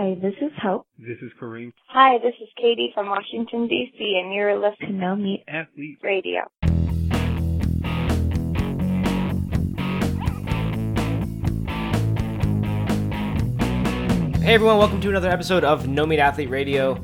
Hi, this is Hope. This is Kareem. Hi, this is Katie from Washington, D.C., and you're listening to No Meat Athlete Radio. Hey everyone, welcome to another episode of No Meat Athlete Radio.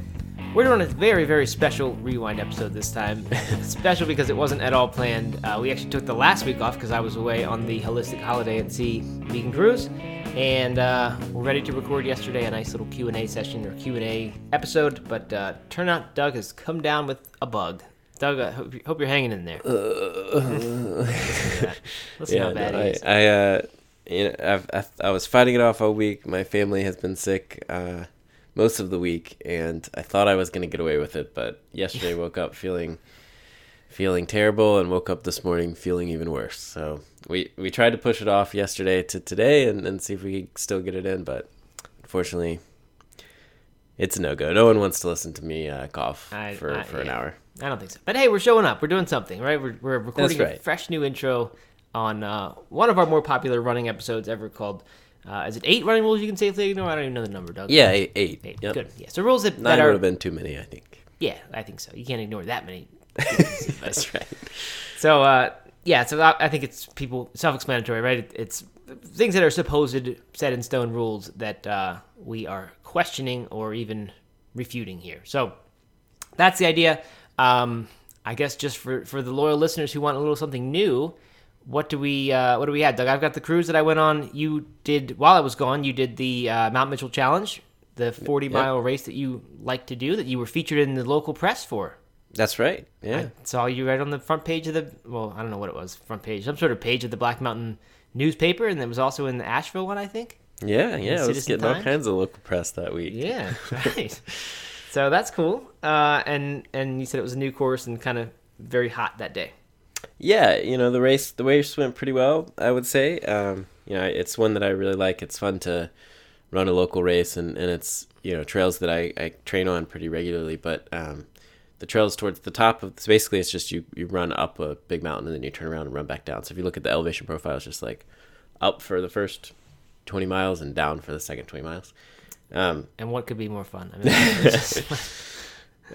We're doing a very, very special rewind episode this time. special because it wasn't at all planned. Uh, we actually took the last week off because I was away on the Holistic Holiday at Sea vegan cruise and uh, we're ready to record yesterday a nice little q&a session or q&a episode but uh, turn out doug has come down with a bug. Doug i hope, hope you're hanging in there. Uh, listen, yeah, how bad no, I, I, uh, you know, I've, I, I, was fighting it off all week. My family has been sick uh, most of the week and i thought i was going to get away with it but yesterday woke up feeling feeling terrible and woke up this morning feeling even worse so we we tried to push it off yesterday to today and, and see if we could still get it in, but unfortunately, it's a no go. No one wants to listen to me uh, cough I, for, I, for an hour. I don't think so. But hey, we're showing up. We're doing something, right? We're, we're recording right. a fresh new intro on uh, one of our more popular running episodes ever called. Uh, is it eight running rules you can safely ignore? I don't even know the number, Doug. Yeah, eight. eight. eight. Yep. Good. Yeah. So rules that, Nine that are, would have been too many, I think. Yeah, I think so. You can't ignore that many. That's right. So uh, yeah, so I think it's people self-explanatory, right? It's things that are supposed set in stone rules that uh, we are questioning or even refuting here. So that's the idea. Um, I guess just for for the loyal listeners who want a little something new, what do we uh, what do we have, Doug? I've got the cruise that I went on. You did while I was gone. You did the uh, Mount Mitchell Challenge, the 40 mile race that you like to do that you were featured in the local press for. That's right. Yeah. I saw you right on the front page of the well, I don't know what it was, front page, some sort of page of the Black Mountain newspaper, and it was also in the Asheville one, I think. Yeah, yeah, I was getting Times. all kinds of local press that week. Yeah, right. so that's cool. Uh, and and you said it was a new course and kind of very hot that day. Yeah, you know the race the race went pretty well. I would say. Um, you know, it's one that I really like. It's fun to run a local race, and, and it's you know trails that I, I train on pretty regularly. But um, the trails towards the top of so basically it's just you you run up a big mountain and then you turn around and run back down. So if you look at the elevation profile, it's just like up for the first twenty miles and down for the second twenty miles. Um, and what could be more fun? I mean,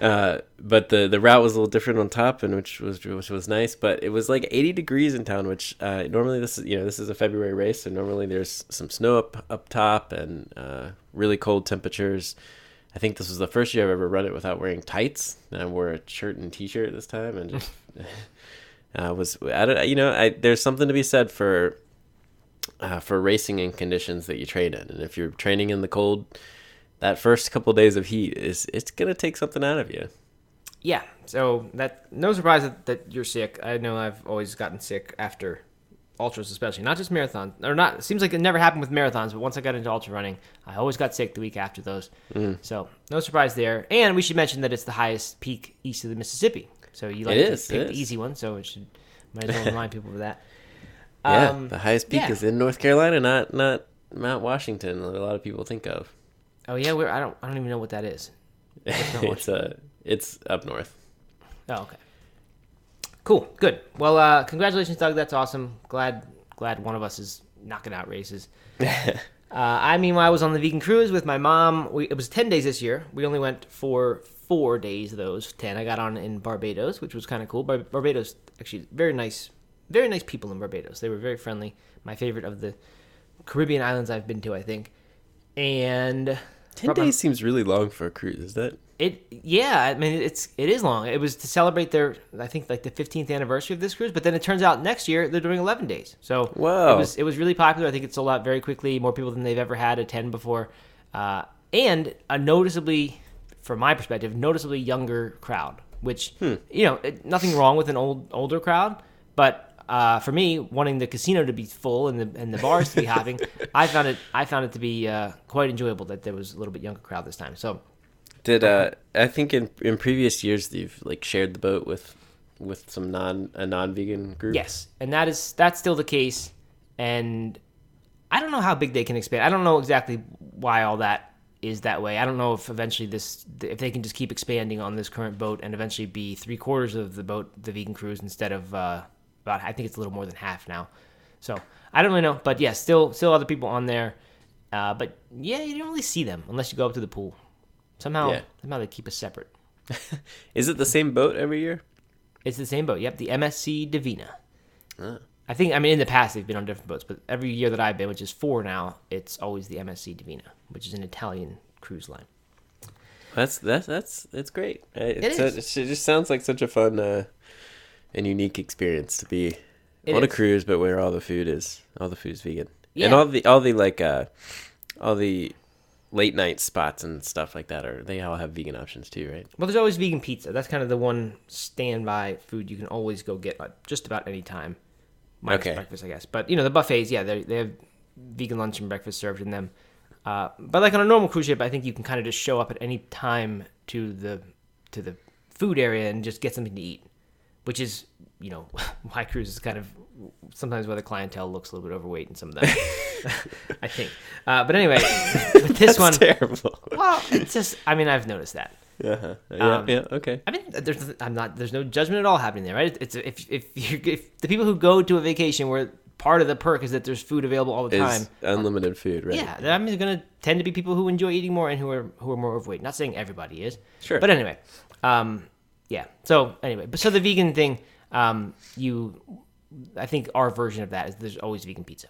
uh, but the the route was a little different on top, and which was which was nice. But it was like 80 degrees in town, which uh, normally this is you know this is a February race, so normally there's some snow up up top and uh, really cold temperatures. I think this was the first year I've ever run it without wearing tights. And I wore a shirt and t-shirt this time, and just uh, was I don't you know I, there's something to be said for uh, for racing in conditions that you train in, and if you're training in the cold, that first couple of days of heat is it's gonna take something out of you. Yeah, so that no surprise that, that you're sick. I know I've always gotten sick after ultras especially, not just marathons, or not. It seems like it never happened with marathons, but once I got into ultra running, I always got sick the week after those. Mm. So no surprise there. And we should mention that it's the highest peak east of the Mississippi. So you like it to is, pick the easy one, so it should might as well remind people of that. Yeah, um, the highest peak yeah. is in North Carolina, not not Mount Washington. That a lot of people think of. Oh yeah, I don't I don't even know what that is. it's uh it's up north. Oh okay. Cool. Good. Well, uh, congratulations, Doug. That's awesome. Glad glad one of us is knocking out races. uh, I meanwhile was on the vegan cruise with my mom. We, it was ten days this year. We only went for four days. Those ten I got on in Barbados, which was kind of cool. Bar- Barbados actually very nice, very nice people in Barbados. They were very friendly. My favorite of the Caribbean islands I've been to, I think. And ten days seems really long for a cruise. Is that? It yeah, I mean it's it is long. It was to celebrate their I think like the 15th anniversary of this cruise, but then it turns out next year they're doing 11 days. So Whoa. it was it was really popular. I think it sold out very quickly. More people than they've ever had attend before, uh, and a noticeably, from my perspective, noticeably younger crowd. Which hmm. you know, nothing wrong with an old older crowd, but uh, for me, wanting the casino to be full and the and the bars to be hopping, I found it I found it to be uh, quite enjoyable that there was a little bit younger crowd this time. So did uh, I think in in previous years you've like shared the boat with with some non a non vegan group? Yes, and that is that's still the case. And I don't know how big they can expand. I don't know exactly why all that is that way. I don't know if eventually this if they can just keep expanding on this current boat and eventually be three quarters of the boat the vegan cruise instead of uh, about I think it's a little more than half now. So I don't really know, but yeah, still still other people on there. Uh, but yeah, you don't really see them unless you go up to the pool. Somehow, Yeah. somehow they keep us separate. Is it the same boat every year? It's the same boat. Yep, the MSC Divina. Ah. I think I mean in the past they've been on different boats, but every year that I've been, which is four now, it's always the MSC Divina, which is an Italian cruise line. That's that's that's it's great. Uh, It's a- it just sounds like such a fun uh, and unique experience to be It on a cruise, but where all the food is all the food is vegan, and all the all the like uh, all the late night spots and stuff like that are they all have vegan options too, right? Well, there's always vegan pizza. That's kind of the one standby food you can always go get at just about any time. Minus Okay. breakfast, I guess. But you know the buffets, yeah, they they have vegan lunch and breakfast served in them. Uh, but like on a normal cruise ship, I think you can kind of just show up at any time to the to the food area and just get something to eat, which is you know why cruises kind of sometimes why the clientele looks a little bit overweight in some of them. I think. Uh, but anyway, with this one, terrible. well, it's just I mean I've noticed that. uh-huh. Yeah, Um, yeah, okay. I mean, there's I'm not there's no judgment at all happening there, right? It's if if if the people who go to a vacation where part of the perk is that there's food available all the time. Is unlimited food, right? Yeah, I mean, they're gonna tend to be people who enjoy eating more and who are who are more overweight. Not saying everybody is, Sure. But anyway, um, yeah. So anyway, but so the vegan thing, um, you, I think our version of that is there's always vegan pizza,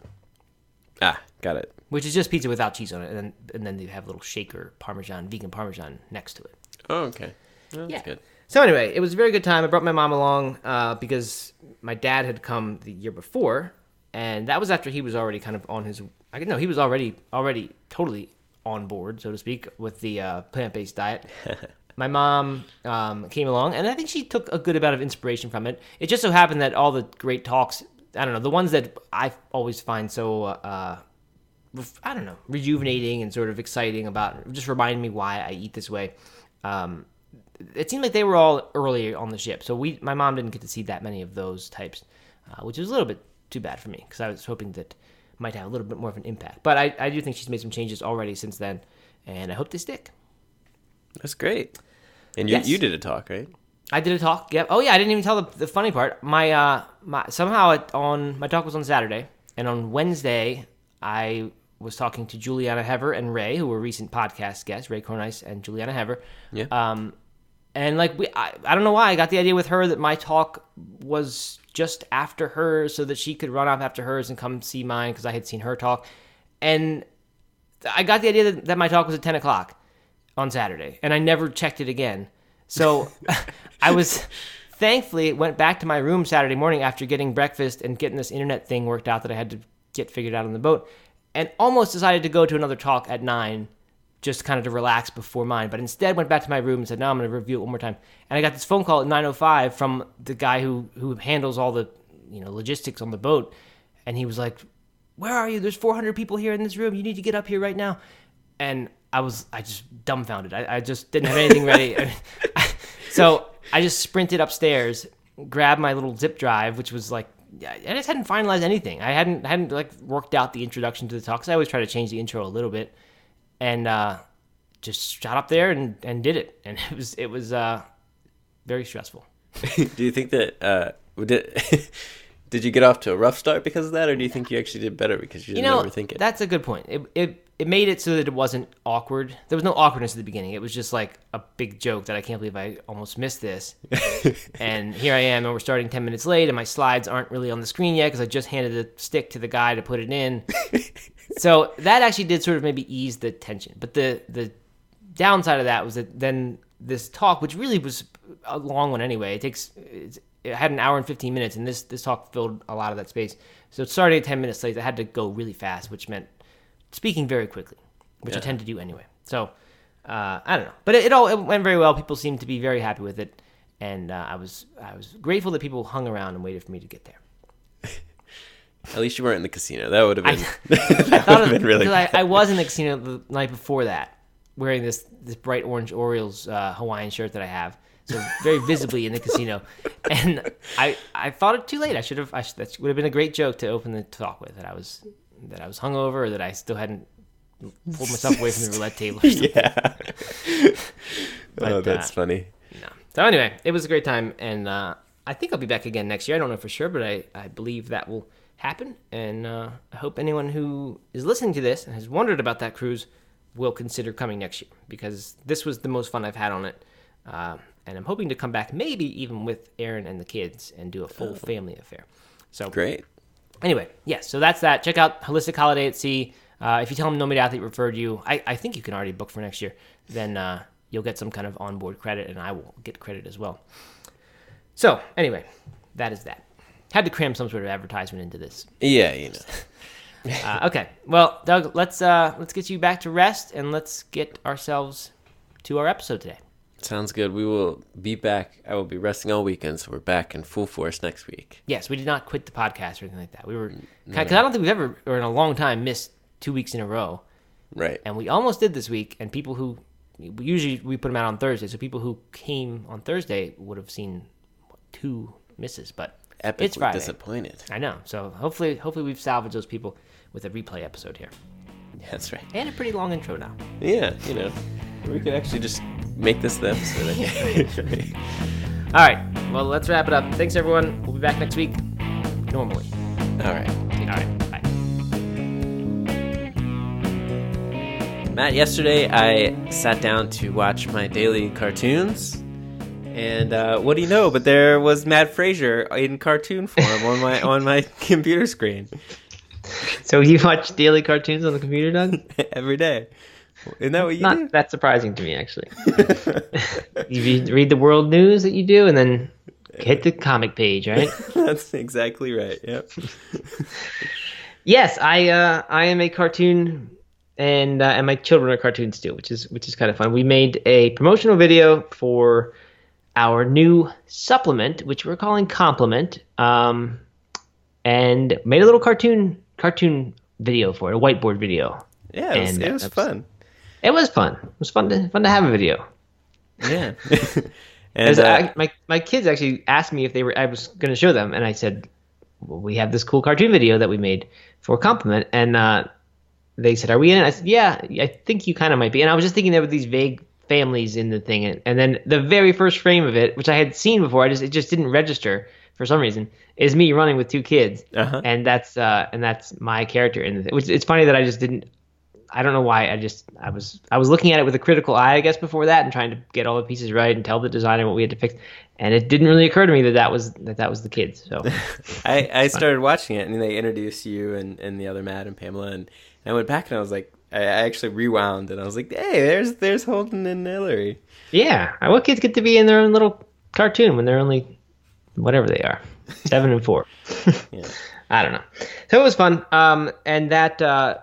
Ah, got it. which is just pizza without cheese on it, and then and then they have a little shaker parmesan, vegan parmesan next to it. Oh, okay. Well, that's Yeah. good. So anyway, it was a very good time. I brought my mom along uh, because my dad had come the year before, and that was after he was already kind of on his. I know he was already already totally on board, so to speak, with the uh, plant based diet. my mom um, came along, and I think she took a good amount of inspiration from it. It just so happened that all the great talks, I don't know, the ones that I always find so, uh, I don't know, rejuvenating and sort of exciting about just reminding me why I eat this way. Um, it seemed like they were all early on the ship, so we, my mom didn't get to see that many of those types, uh, which was a little bit too bad for me because I was hoping that might have a little bit more of an impact. But I, I do think she's made some changes already since then, and I hope they stick. That's great. And you Yes. you did a talk, right? I did a talk. Yep. Oh yeah, I didn't even tell the, the funny part. My uh, my somehow it, on my talk was on Saturday, and on Wednesday I was talking to Julieanna Hever and Ray, who were recent podcast guests, Ray Cronise and Julieanna Hever. Yeah. Um, and like we, I, I don't know why I got the idea with her that my talk was just after hers, so that she could run off after hers and come see mine because I had seen her talk, and I got the idea that, that my talk was at ten o'clock on Saturday, and I never checked it again. So I was thankfully went back to my room Saturday morning after getting breakfast and getting this internet thing worked out that I had to get figured out on the boat, and almost decided to go to another talk at nine, just kind of to relax before mine. But instead went back to my room and said, "No, I'm going to review it one more time." And I got this phone call at nine oh five from the guy who who handles all the you know logistics on the boat, and he was like, "Where are you? There's 400 people here in this room. You need to get up here right now." And I was I just dumbfounded. I, I just didn't have anything ready. so I just sprinted upstairs, grabbed my little zip drive, which was like I just hadn't finalized anything. I hadn't hadn't like worked out the introduction to the talk. Cause I always try to change the intro a little bit, and uh, just shot up there and, and did it. And it was it was uh, very stressful. do you think that uh did did you get off to a rough start because of that, or do you think you actually did better because you You didn't know, overthink it? that's a good point. It, it it made it so that it wasn't awkward. There was no awkwardness at the beginning. It was just like a big joke that I can't believe I almost missed this. and here I am, and we're starting ten minutes late, and my slides aren't really on the screen yet because I just handed the stick to the guy to put it in. so that actually did sort of maybe ease the tension. But the the downside of that was that then this talk, which really was a long one anyway, it takes it had an hour and fifteen minutes, and this this talk filled a lot of that space. So it started at ten minutes late. I had to go really fast, which meant speaking very quickly, which I tend to do anyway. So uh, I don't know, but it, it all it went very well. People seemed to be very happy with it, and uh, I was I was grateful that people hung around and waited for me to get there. At least you weren't in the casino. That would have been I that would have of, been really. I. I was in the casino the night before that, wearing this this bright orange Orioles uh, Hawaiian shirt that I have, so very visibly in the casino, and I I thought it too late. I should have. I should, that would have been a great joke to open the talk with. That I was that I was hungover, or that I still hadn't pulled myself away from the roulette table. Or something. yeah. But, oh, that's uh, funny. No. So anyway, it was a great time, and uh, I think I'll be back again next year. I don't know for sure, but I, I believe that will happen. And uh, I hope anyone who is listening to this and has wondered about that cruise will consider coming next year because this was the most fun I've had on it. Uh, and I'm hoping to come back, maybe even with Erin and the kids, and do a full family affair. So Great. Anyway, yes, so that's that. Check out Holistic Holiday at Sea. Uh, if you tell them No Meat Athlete referred you, I, I think you can already book for next year. Then uh, you'll get some kind of onboard credit, and I will get credit as well. So anyway, that is that. Had to cram some sort of advertisement into this. Yeah, you know. Uh, okay, well, Doug, let's uh, let's get you back to rest, and let's get ourselves to our episode today. Sounds good. We will be back. I will be resting all weekend, so we're back in full force next week. Yes, we did not quit the podcast or anything like that. We were because I don't think we've ever, or in a long time, missed two weeks in a row. Right. and we almost did this week and people who usually we put them out on thursday so people who came on thursday would have seen two misses but Epically it's friday disappointed. i know so hopefully hopefully we've salvaged those people with a replay episode here That's right. and a pretty long intro now Yeah, you know. We could actually just make this the episode. All right well let's wrap it up thanks everyone we'll be back next week normally all right. all right bye Matt, yesterday I sat down to watch my daily cartoons. And uh, what do you know? But there was Matt Frazier in cartoon form on my on my computer screen So you watch daily cartoons on the computer, Doug? every day. Isn't that what you Not that surprising to me, actually. you read- the world news that you do, and then hit the comic page, right? That's exactly right. Yep. yes, I uh, I am a cartoon, and uh, and my children are cartoons too, which is which is kind of fun. We made a promotional video for our new supplement, which we're calling Complement, um, and made a little cartoon cartoon video for it, a whiteboard video. Yeah, it was, And it was that's- fun. It was fun. It was fun to fun to have a video. Yeah. As and uh, I, my my kids actually asked me if they were I was going to show them, and I said, well, "We have this cool cartoon video that we made for Complement," and uh, they said, "Are we in?" it? I said, "Yeah, I think you kind of might be." And I was just thinking there were these vague families in the thing, and, and then the very first frame of it, which I had seen before, I just it just didn't register for some reason, is me running with two kids, Uh-huh. and that's uh, and that's my character in the thing. Which it's funny that I just didn't. I don't know why. I just I was I was looking at it with a critical eye, I guess, before that, and trying to get all the pieces right and tell the designer what we had to fix. And it didn't really occur to me that that was that that was the kids. So I, I started watching it and they introduced you and, and the other Matt and Pamela and, and I went back and I was like I actually rewound and I was like, hey, there's there's Holden and Hillary. yeah, want kids get to be in their own little cartoon when they're only whatever they are, seven and four. Yeah. I don't know. So it was fun. Um, and that uh,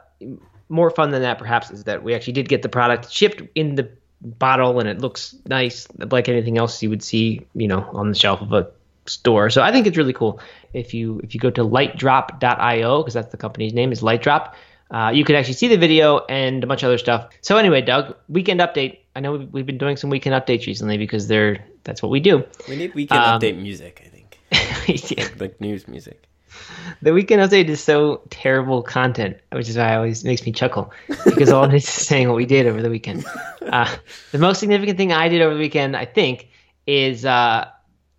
more fun than that perhaps is that we actually did get the product shipped in the bottle and it looks nice like anything else you would see, you know, on the shelf of a store. So I think it's really cool. If you if you go to lightdrop.io because that's the company's name is Lightdrop, uh, you can actually see the video and a bunch of other stuff. So anyway, Doug, weekend update. I know we've, we've been doing some weekend updates recently because they're that's what we do. We need weekend Um, update music, I think. Yeah. Like news music. The weekend update is so terrible content, which is why it always makes me chuckle because all it is is saying what we did over the weekend. Uh, the most significant thing I did over the weekend, I think, is uh,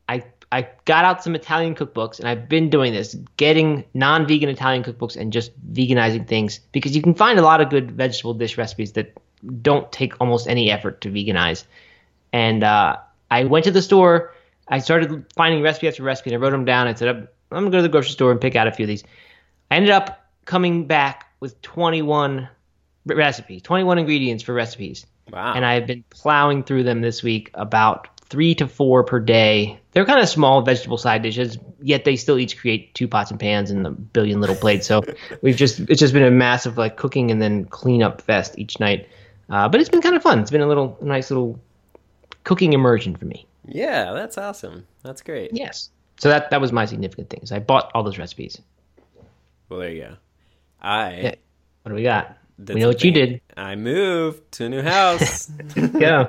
I I got out some Italian cookbooks, and I've been doing this, getting non-vegan Italian cookbooks and just veganizing things because you can find a lot of good vegetable dish recipes that don't take almost any effort to veganize. And uh, I went to the store. I started finding recipe after recipe, and I wrote them down. I said, I'm, gonna go to the grocery store and pick out a few of these. I ended up coming back with 21 recipes, 21 ingredients for recipes, Wow. and I've been plowing through them this week, about three to four per day. They're kind of small vegetable side dishes, yet they still each create two pots and pans and a billion little plates. So we've just it's just been a massive like cooking and then cleanup fest each night. Uh, but it's been kind of fun. It's been a little a nice little cooking immersion for me. yeah, that's awesome. That's great. Yes. So that that was my significant thing. Is I bought all those recipes. Well, there you go. I Yeah. What do we got? did we know what you did. I moved to a new house. Yeah.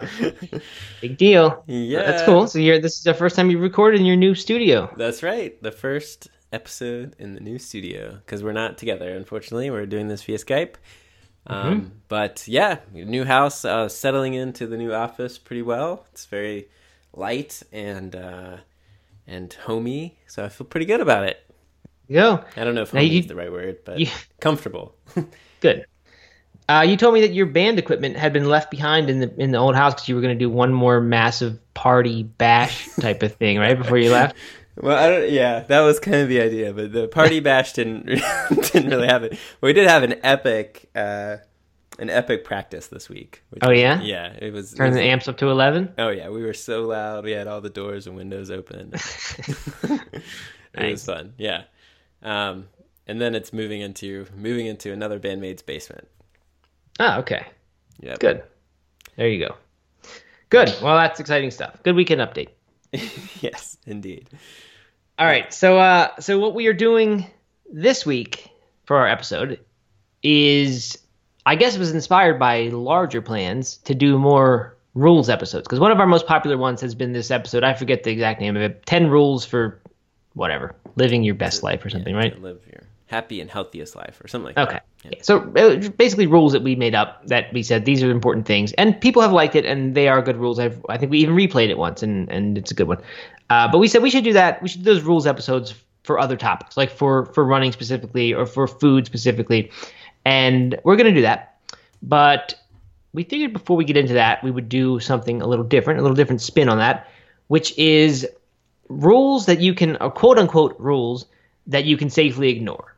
Big deal. Yeah. That's cool. So you're this is the first time you recorded in your new studio. That's right. The first episode in the new studio because we're not together. Unfortunately, we're doing this via Skype. Um, But yeah, new house, uh, settling into the new office pretty well. It's very light and uh, and homey, so I feel pretty good about it. go. I don't know if Now homey you- is the right word, but you- comfortable. Good. Uh, you told me that your band equipment had been left behind in the in the old house because you were going to do one more massive party bash type of thing, right before you left. Well, I don't. Yeah, that was kind of the idea, but the party bash didn't didn't really happen. We did have an epic, uh, an epic practice this week. which Oh, was- yeah? yeah. It was. it Turn was- the amps up to eleven. Oh yeah, we were so loud. We had all the doors and windows open. it Nice. was fun. Yeah. Um, and then it's moving into moving into another bandmate's basement. Oh, okay. Yep. Good. There you go. Good. Well, that's exciting stuff. Good weekend update. yes, indeed. All right. So, uh, so what we are doing this week for our episode is, I guess, it was inspired by larger plans to do more rules episodes. Because one of our most popular ones has been this episode. I forget the exact name of it. Ten rules for whatever living your best life or something, right? Live your happy and healthiest life, or something like Okay. that. Yeah. So uh, basically, rules that we made up that we said these are important things, and people have liked it, and they are good rules. I've, I think we even replayed it once, and and it's a good one. Uh, but we said we should do that. We should do those rules episodes for other topics, like for for running specifically, or for food specifically, and we're gonna do that. But we figured before we get into that, we would do something a little different, a little different spin on that, which is rules that you can, or quote unquote rules that you can safely ignore.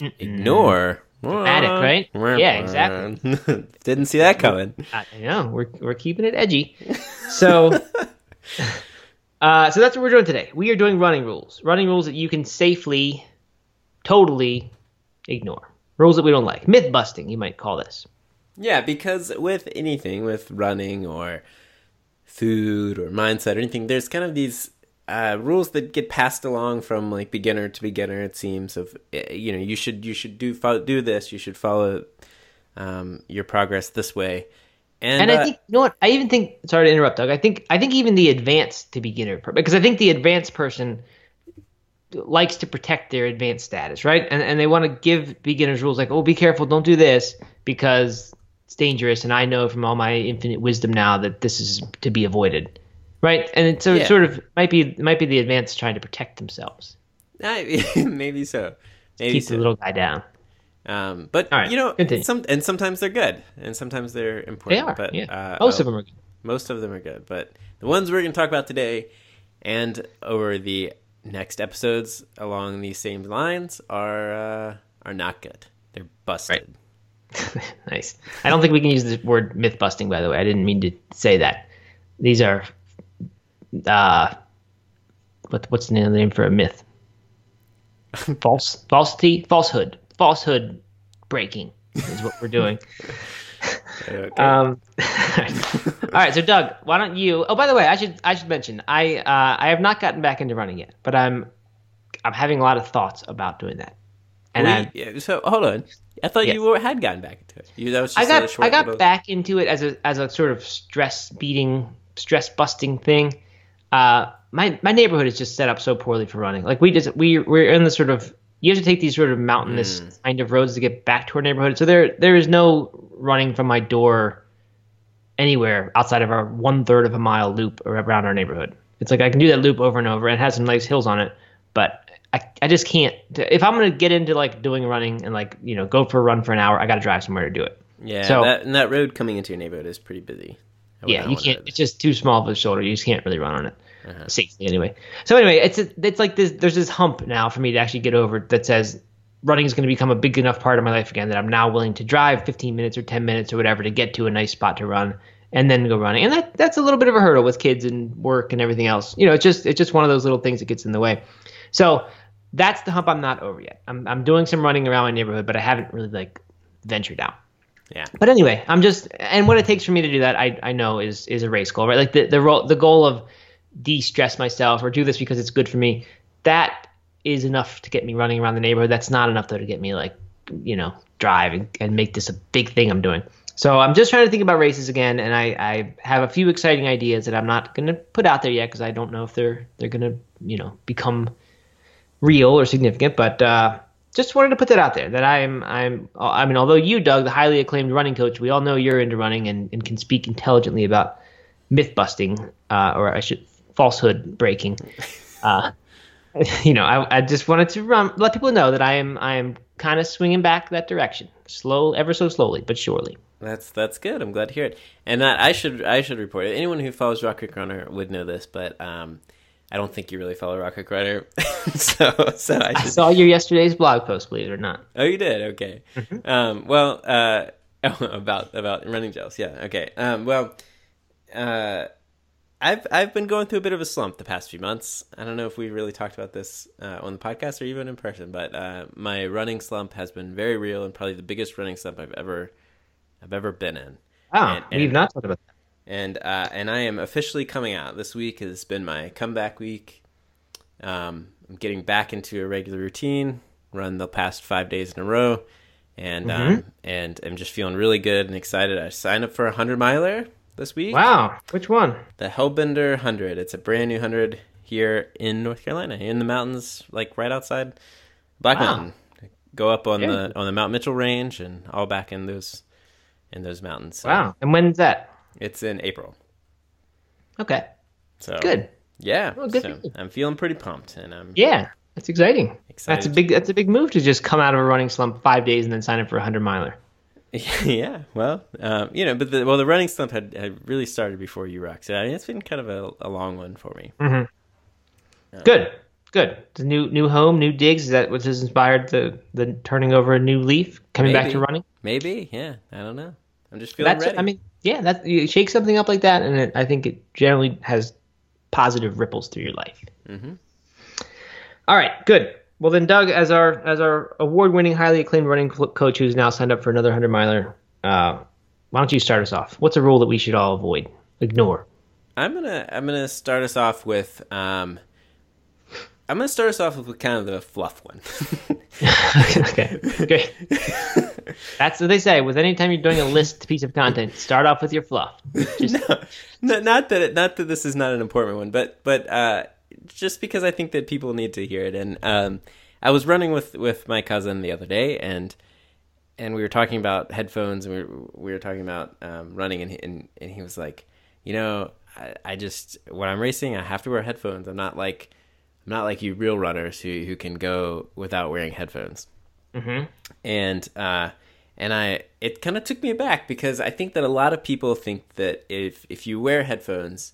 Ignore. Dramatic, right? Yeah, exactly. Didn't see that coming. I I know we're we're keeping it edgy. So, uh, so that's what we're doing today. We are doing running rules, running rules that you can safely, totally ignore. Rules that we don't like, myth busting, you might call this. Yeah, because with anything, with running or food or mindset or anything, there's kind of these uh, rules that get passed along from like beginner to beginner. It seems of eh, you know you should you should do follow, do this. You should follow um, your progress this way. And, And uh, I think you know what? I even think. Sorry to interrupt, Doug. I think I think even the advanced to beginner, because I think the advanced person likes to protect their advanced status, right? And and they want to give beginners rules like, oh, be careful, don't do this because it's dangerous, and I know from all my infinite wisdom now that this is to be avoided, right? And so Yeah. it sort of might be might be the advanced trying to protect themselves, I, maybe so. Maybe keep so. the little guy down. Um, but right, you know, some and sometimes they're good, and sometimes they're important. They are, but yeah. uh, Most uh, of them are good. most of them are good. But the ones we're going to talk about today, and over the next episodes along these same lines, are uh, are not good. They're busted. nice. I don't think we can use the word myth busting. By the way, I didn't mean to say that. These are, uh, what what's the name, the name for a myth? False, falsity, falsehood, falsehood breaking is what we're doing. Okay. Um, all right, so Doug, why don't you? Oh, by the way, I should I should mention I uh, I have not gotten back into running yet, but I'm I'm having a lot of thoughts about doing that. And We- I yeah, so hold on. I thought Yes. you were, had gotten back into it. You, that was just I got I got little- back into it as a as a sort of stress beating, stress busting thing. Uh, my my neighborhood is just set up so poorly for running. Like we just we we're in the sort of you have to take these sort of mountainous Mm. kind of roads to get back to our neighborhood. So there there is no running from my door anywhere outside of our one third of a mile loop around our neighborhood. It's like I can do that loop over and over. And It has some nice hills on it, but I, I just can't. If I'm gonna get into like doing running and like you know go for a run for an hour, I got to drive somewhere to do it. Yeah, So- that, and that road coming into your neighborhood is pretty busy. Yeah, you can't. It's just too small of a shoulder. You just can't really run on it Uh-huh. safely anyway. So anyway, it's a, it's like this. There's this hump now for me to actually get over that says running is going to become a big enough part of my life again that I'm now willing to drive 15 minutes or 10 minutes or whatever to get to a nice spot to run and then go running. And that that's a little bit of a hurdle with kids and work and everything else. You know, it's just it's just one of those little things that gets in the way. So that's the hump I'm not over yet. I'm I'm doing some running around my neighborhood, but I haven't really like ventured out. Yeah. But anyway, I'm just and what it takes for me to do that, I I know is is a race goal, right? Like the the ro- the goal of de-stress myself or do this because it's good for me. That is enough to get me running around the neighborhood. That's not enough though to get me like you know drive and, and make this a big thing I'm doing. So I'm just trying to think about races again, and I, I have a few exciting ideas that I'm not going to put out there yet because I don't know if they're they're going to you know become real or significant. But uh, just wanted to put that out there that I'm I'm I mean although you Doug the highly acclaimed running coach we all know you're into running and, and can speak intelligently about myth busting uh, or I should falsehood breaking uh, you know, I, I just wanted to run, let people know that I am I am kind of swinging back that direction, slow, ever so slowly, but surely. That's that's good. I'm glad to hear it. And that I should I should report it. Anyone who follows Rock Creek Runner would know this, but um, I don't think you really follow Rock Creek Runner. so so I, I saw your yesterday's blog post, believe it or not. Oh, you did. Okay. Um, well, uh, oh, about about running gels. Yeah. Okay. Um, well, uh, I've I've been going through a bit of a slump the past few months. I don't know if we really talked about this uh, on the podcast or even in person, but uh, my running slump has been very real and probably the biggest running slump I've ever I've ever been in. Ah, And- we've not talked about that. and uh, and I am officially coming out. This week has been my comeback week. Um, I'm getting back into a regular routine. Run the past five days in a row, and um, and I'm just feeling really good and excited. I signed up for a hundred miler this week. Wow, which one? The Hellbender hundred. It's a brand new hundred here in North Carolina, in the mountains, like right outside Black Wow. Mountain. Go up on Very the on the Mount Mitchell range and all back in those in those mountains. So Wow, and when's that? It's in April. Okay, So good. Yeah, Well, good so. I'm feeling pretty pumped, and I'm Yeah, that's exciting. excited. That's a big that's a big move to just come out of a running slump five days and then sign up for a hundred miler. yeah, well, um, you know, but the well, the running slump had, had really started before you rock. So I mean, it's been kind of a, a long one for me. Good, good. The new new home, new digs. Is that what has inspired the the turning over a new leaf, coming back to running? Maybe, yeah, I don't know. I'm just feeling That's ready. I mean, yeah. That you shake something up like that, and it, I think it generally has positive ripples through your life. Mm-hmm. All right, good. Well then, Doug, as our as our award winning, highly acclaimed running coach who's now signed up for another hundred miler, uh, why don't you start us off? What's a rule that we should all avoid, ignore? I'm gonna I'm gonna start us off with um, I'm gonna start us off with kind of the fluff one. okay, great. That's what they say. With any time you're doing a list piece of content, start off with your fluff. Just no, not that it, not that this is not an important one, but but uh, just because I think that people need to hear it. And um, I was running with with my cousin the other day, and and we were talking about headphones, and we were, we were talking about um, running, and he, and and he was like, you know, I, I just when I'm racing, I have to wear headphones. I'm not like I'm not like you real runners who who can go without wearing headphones and uh, and I it kind of took me aback because I think that a lot of people think that if if you wear headphones,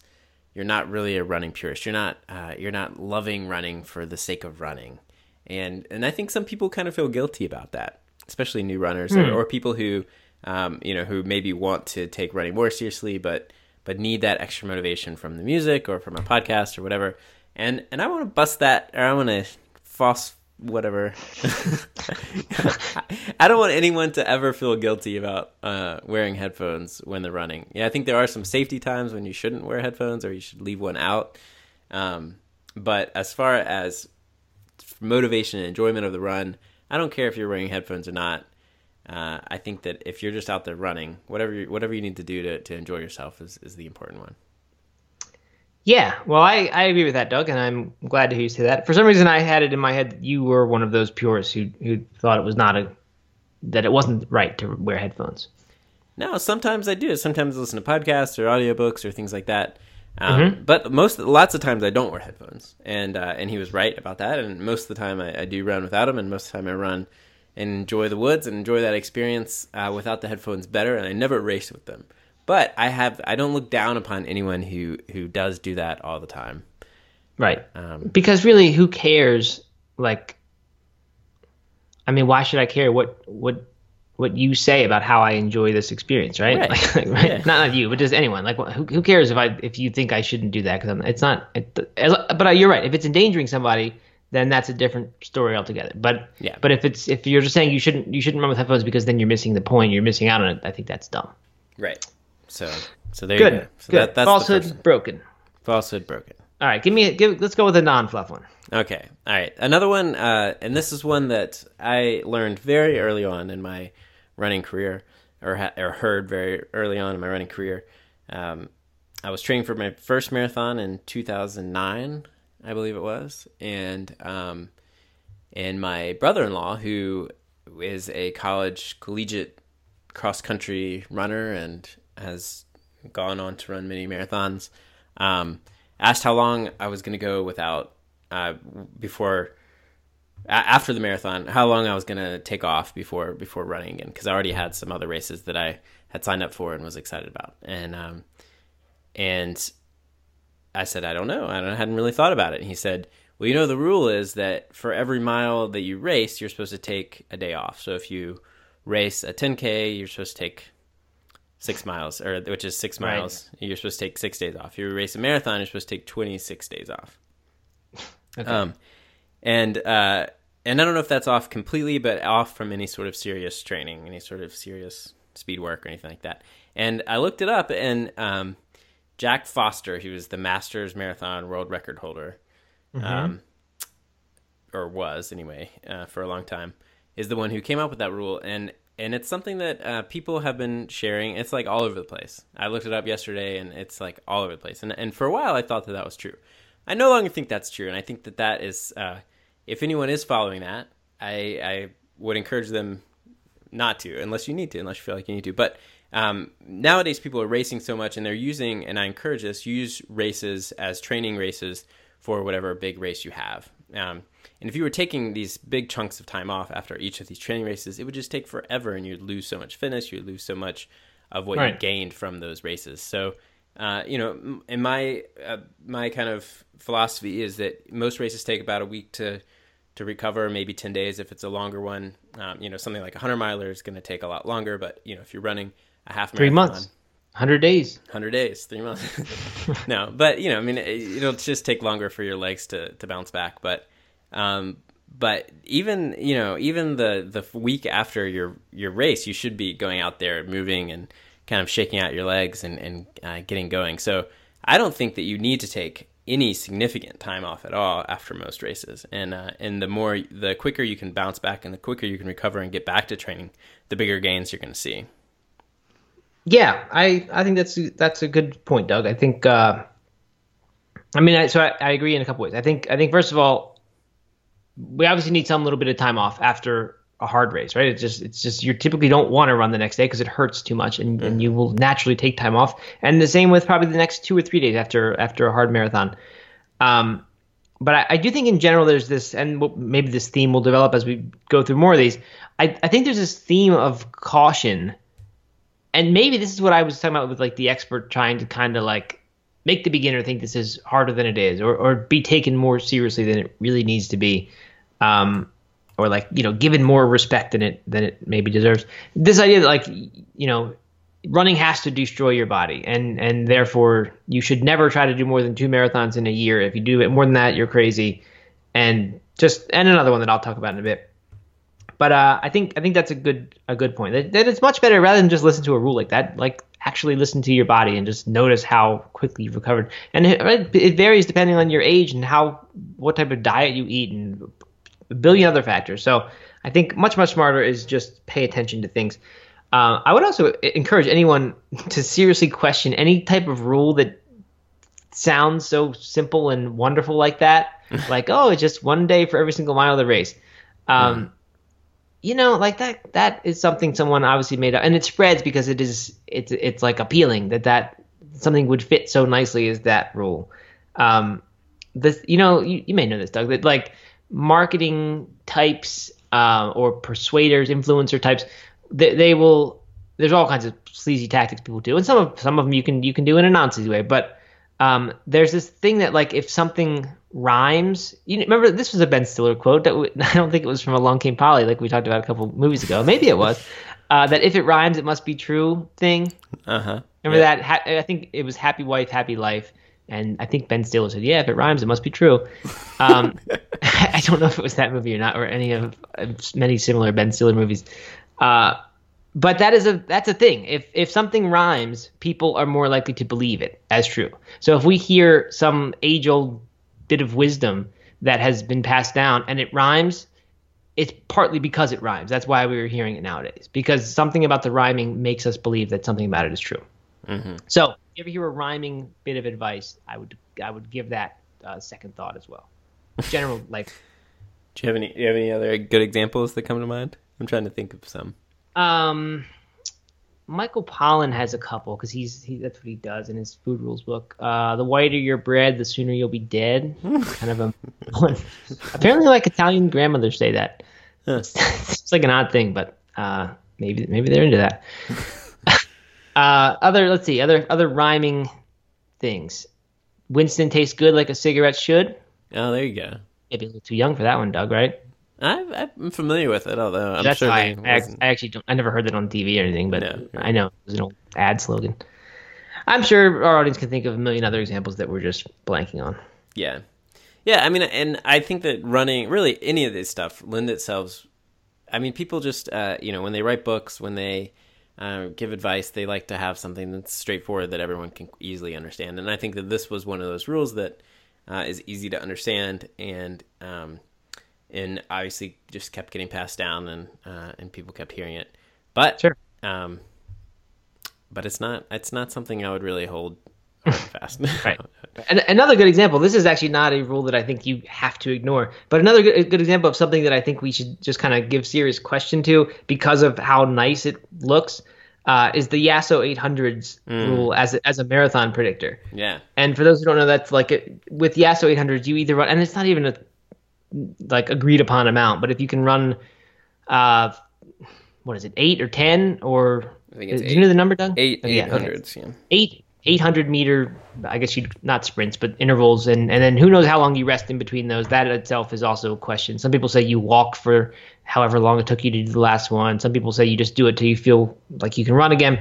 you're not really a running purist. You're not uh, you're not loving running for the sake of running, and and I think some people kind of feel guilty about that, especially new runners or, or people who um, you know who maybe want to take running more seriously, but but need that extra motivation from the music or from a podcast or whatever. And and I want to bust that, or I want to false whatever. I don't want anyone to ever feel guilty about uh, wearing headphones when they're running. Yeah, I think there are some safety times when you shouldn't wear headphones or you should leave one out. Um, but as far as motivation and enjoyment of the run, I don't care if you're wearing headphones or not. Uh, I think that if you're just out there running, whatever you, whatever you need to do to, to enjoy yourself is, is the important one. Yeah, well, I, I agree with that, Doug, and I'm glad to hear you say that. For some reason, I had it in my head that you were one of those purists who who thought it was not a that it wasn't right to wear headphones. No, sometimes I do. Sometimes I listen to podcasts or audiobooks or things like that. Um, But most, lots of times I don't wear headphones, and uh, and he was right about that. And most of the time I, I do run without them, and most of the time I run and enjoy the woods and enjoy that experience uh, without the headphones better. And I never race with them. But I have I don't look down upon anyone who who does do that all the time. Right. Um, Because really, who cares? Like, I mean, why should I care what what what you say about how I enjoy this experience, right? Right. Like, right? Yeah. Not not you, but just anyone. Like, who who cares if I if you think I shouldn't do that? Because it's not. It, as, but you're right. If it's endangering somebody, then that's a different story altogether. But Yeah. But if it's if you're just saying you shouldn't you shouldn't run with headphones because then you're missing the point, you're missing out on it. I think that's dumb. right. So so there Good. you go. So Good. that, that's Falsehood the first one. broken. falsehood broken. All right, give me a, give. Let's go with a non-fluff one. Okay. All right. Another one, uh, and this is one that I learned very early on in my running career, or, ha- or heard very early on in my running career. Um, I was training for my first marathon in 2009, I believe it was, and um, and my brother-in-law, who is a college collegiate cross country runner and has gone on to run many marathons, um, asked how long I was going to go without uh, before after the marathon how long I was gonna take off before before running again because I already had some other races that I had signed up for and was excited about. And um, and I said I don't know. I, don't, I hadn't really thought about it. And he said well you know the rule is that for every mile that you race you're supposed to take a day off. So if you race a 10k you're supposed to take six miles or which is six miles right. you're supposed to take six days off if you race a marathon you're supposed to take 26 days off okay. um and uh, and I don't know if that's off completely, but off from any sort of serious training, any sort of serious speed work or anything like that. And I looked it up, and um, Jack Foster, he was the Masters Marathon world record holder, mm-hmm. um, or was anyway, uh, for a long time, is the one who came up with that rule. And and it's something that uh, people have been sharing. It's like all over the place. I looked it up yesterday, and it's like all over the place. And and for a while, I thought that that was true. I no longer think that's true, and I think that that is uh, if anyone is following that, I, I would encourage them not to, unless you need to, unless you feel like you need to. But um, nowadays, people are racing so much, and they're using, and I encourage this, use races as training races for whatever big race you have. Um, and if you were taking these big chunks of time off after each of these training races, it would just take forever, and you'd lose so much fitness, you'd lose so much of what right. you gained from those races. So, uh, you know, in my uh, my kind of philosophy is that most races take about a week to to recover, maybe 10 days if it's a longer one. Um, you know, something like a 100 miler is going to take a lot longer, but, you know, if you're running a half Three months. 100 days. 100 days, three months. no, but, you know, I mean, it, will just take longer for your legs to, to bounce back. But, um, but even, you know, even the, the week after your, your race, you should be going out there moving and kind of shaking out your legs and, and uh, getting going. So I don't think that you need to take any significant time off at all after most races. And uh, and the more the quicker you can bounce back and the quicker you can recover and get back to training, the bigger gains you're going to see. Yeah, I I think that's that's a good point, Doug. I think uh, I mean I, so I, I agree in a couple ways. I think I think first of all we obviously need some little bit of time off after a hard race, right? It's just it's just you typically don't want to run the next day because it hurts too much, and, mm. and you will naturally take time off. And the same with probably the next two or three days after after a hard marathon. Um, but I, I do think in general there's this, and maybe this theme will develop as we go through more of these. I, I think there's this theme of caution, and maybe this is what I was talking about with like the expert trying to kind of like make the beginner think this is harder than it is, or or be taken more seriously than it really needs to be. Um, or like you know given more respect than it than it maybe deserves. This idea that like you know running has to destroy your body and and therefore you should never try to do more than two marathons in a year. If you do it more than that, you're crazy. And just and another one that I'll talk about in a bit. But uh, I think I think that's a good a good point. That, that it's much better rather than just listen to a rule like that. Like actually listen to your body and just notice how quickly you've recovered. And it, it varies depending on your age and how what type of diet you eat and a billion other factors. So I think much much smarter is just pay attention to things. Uh, I would also encourage anyone to seriously question any type of rule that sounds so simple and wonderful like that. like, oh, it's just one day for every single mile of the race. Um, You know, like that. That is something someone obviously made up, and it spreads because it is. It's it's like appealing that that something would fit so nicely as that rule. Um, this, you know, you, you may know this, Doug. That like marketing types uh, or persuaders, influencer types, they, they, will. There's all kinds of sleazy tactics people do, and some of some of them you can you can do in a non-sleazy way. But um, there's this thing that like if something rhymes, you remember this was a Ben Stiller quote that I don't think it was from Along Came Polly, like we talked about a couple movies ago. Maybe it was. Uh, that if it rhymes, it must be true thing. Uh huh. Remember yeah. that? Ha- I think it was Happy Wife, Happy Life. And I think Ben Stiller said, "Yeah, if it rhymes, it must be true." Um, I don't know if it was that movie or not, or any of many similar Ben Stiller movies. Uh, but that is a that's a thing. If if something rhymes, people are more likely to believe it as true. So if we hear some age old bit of wisdom that has been passed down and it rhymes, it's partly because it rhymes. That's why we are hearing it nowadays. Because something about the rhyming makes us believe that something about it is true. Mm-hmm. So you ever hear a rhyming bit of advice, I would I would give that uh, second thought as well. General life. Do you have any? Do you have any other good examples that come to mind? I'm trying to think of some. Um, Michael Pollan has a couple because he's he, that's what he does in his food rules book. Uh, the whiter your bread, the sooner you'll be dead. kind of a apparently like Italian grandmothers say that. It's, it's like an odd thing, but uh, maybe maybe they're into that. uh, other let's see other other rhyming things. Winston tastes good like a cigarette should. Oh, there you go. Maybe a little too young for that one, Doug. Right? I, I'm familiar with it, although I'm That's sure I, I, I actually don't. I never heard that on TV or anything, but I know it was an old ad slogan. I'm sure our audience can think of a million other examples that we're just blanking on. Yeah. Yeah, I mean, and I think that running, really any of this stuff, lend itself. I mean, people just, uh, you know, when they write books, when they uh, give advice, they like to have something that's straightforward that everyone can easily understand. And I think that this was one of those rules that uh, is easy to understand and, um, and obviously just kept getting passed down and, uh, and people kept hearing it. But, Sure. um, but it's not, it's not something I would really hold fast. Right. And another good example. This is actually not a rule that I think you have to ignore, but another good, good example of something that I think we should just kind of give serious question to because of how nice it looks. Uh, is the Yasso 800s rule as a, as a marathon predictor? yeah. And for those who don't know, that's like a, with Yasso 800s, you either run, and it's not even a like agreed upon amount, but if you can run, uh, what is it, eight or ten or I think it's do you know the number, Doug? Eight Oh, yeah, eight okay. yeah. Eight eight hundred meter, I guess you not sprints, but intervals, and and then who knows how long you rest in between those. That itself is also a question. Some people say you walk for however long it took you to do the last one. Some people say you just do it till you feel like you can run again.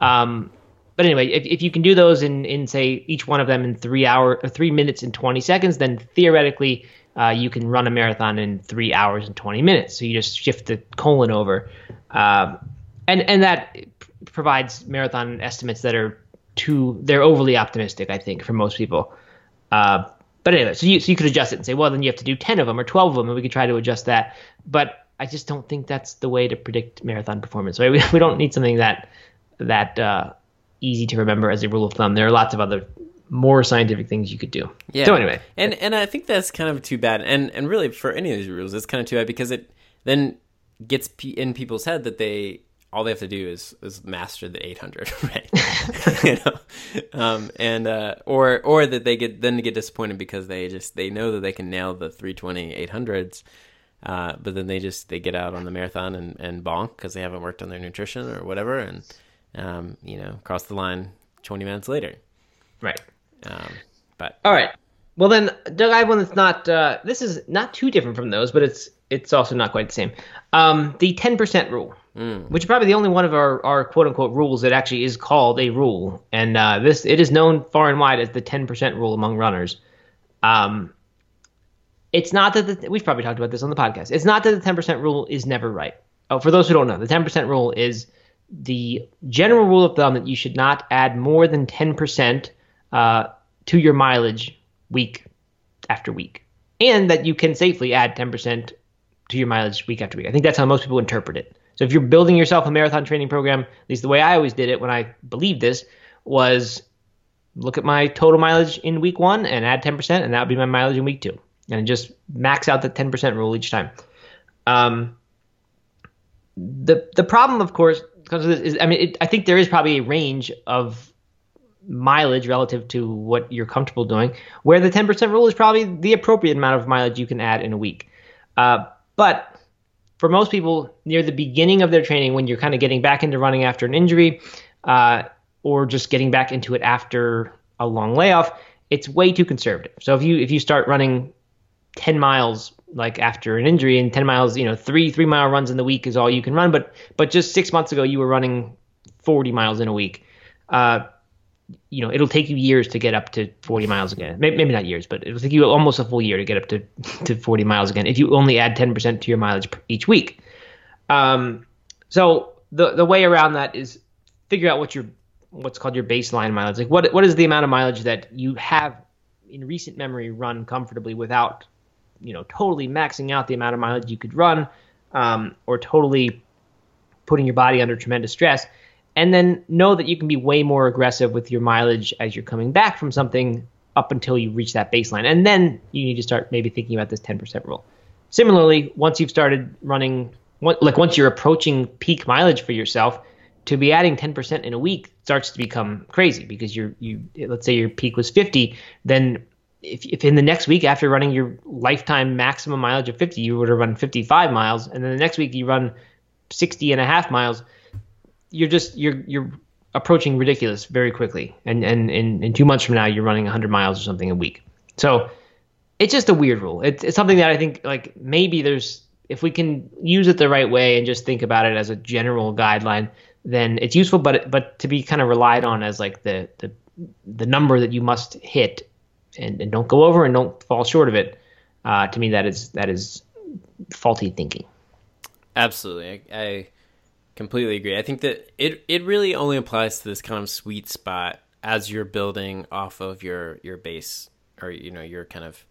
Um, but anyway, if, if you can do those in, in say each one of them in three hour three minutes and twenty seconds, then theoretically uh, you can run a marathon in three hours and twenty minutes. So you just shift the colon over, um, and and that provides marathon estimates that are too they're overly optimistic. I think for most people. Uh, but anyway, so you so you could adjust it and say, well, then you have to do ten of them or twelve of them, and we could try to adjust that. But I just don't think that's the way to predict marathon performance. Right? We we don't need something that that uh, easy to remember as a rule of thumb. There are lots of other more scientific things you could do. Yeah. So anyway, and and I think that's kind of too bad. And and really for any of these rules, it's kind of too bad because it then gets in people's head that they all they have to do is is master the 800, right? you know, um, and uh, or or that they get then get disappointed because they just they know that they can nail the 320 800s. Uh, but then they just they get out on the marathon and, and bonk because they haven't worked on their nutrition or whatever and um, you know cross the line 20 minutes later right. Um, but All right. Well then, Doug, I have one that's not. Uh, this is not too different from those, but it's it's also not quite the same. Um, the ten percent rule, which is probably the only one of our, our quote unquote rules that actually is called a rule, and uh, this it is known far and wide as the ten percent rule among runners. Um, it's not that the, we've probably talked about this on the podcast. It's not that the ten percent rule is never right. Oh, for those who don't know, the ten percent rule is the general rule of thumb that you should not add more than ten percent uh, to your mileage week after week, and that you can safely add ten percent to your mileage week after week. I think that's how most people interpret it. So if you're building yourself a marathon training program, at least the way I always did it when I believed this was look at my total mileage in week one and add 10%, and that would be my mileage in week two. And just max out the 10% rule each time. Um, the the problem, of course, because of this is, I mean, it, I think there is probably a range of mileage relative to what you're comfortable doing, where the 10% rule is probably the appropriate amount of mileage you can add in a week. Uh, but for most people, near the beginning of their training, when you're kind of getting back into running after an injury, uh, or just getting back into it after a long layoff, it's way too conservative. So if you if you start running 10 miles like after an injury and 10 miles, you know, three three mile runs in the week is all you can run, but but just six months ago you were running 40 miles in a week. Uh, you know, it'll take you years to get up to 40 miles again. Maybe, not years, but it'll take you almost a full year to get up to, to 40 miles again if you only add 10% to your mileage each week. Um, so the the way around that is figure out what your what's called your baseline mileage. Like what what is the amount of mileage that you have in recent memory run comfortably without you know totally maxing out the amount of mileage you could run um, or totally putting your body under tremendous stress and then know that you can be way more aggressive with your mileage as you're coming back from something up until you reach that baseline. And then you need to start maybe thinking about this 10% rule. Similarly once you've started running like once you're approaching peak mileage for yourself to be adding 10% in a week starts to become crazy because you're you let's say your peak was 50 then if, if in the next week after running your lifetime maximum mileage of 50 you would have run 55 miles and then the next week you run 60 and a half miles you're just you're you're approaching ridiculous very quickly. And and in, two months from now you're running 100 miles or something a week. So it's just a weird rule. It's, it's something that i think like maybe there's if we can use it the right way and just think about it as a general guideline then it's useful. But but to be kind of relied on as like the the the number that you must hit and, and don't go over and don't fall short of it uh, to me that is that is faulty thinking. Absolutely, I, I completely agree. I think that it it really only applies to this kind of sweet spot as you're building off of your your base or you know your kind of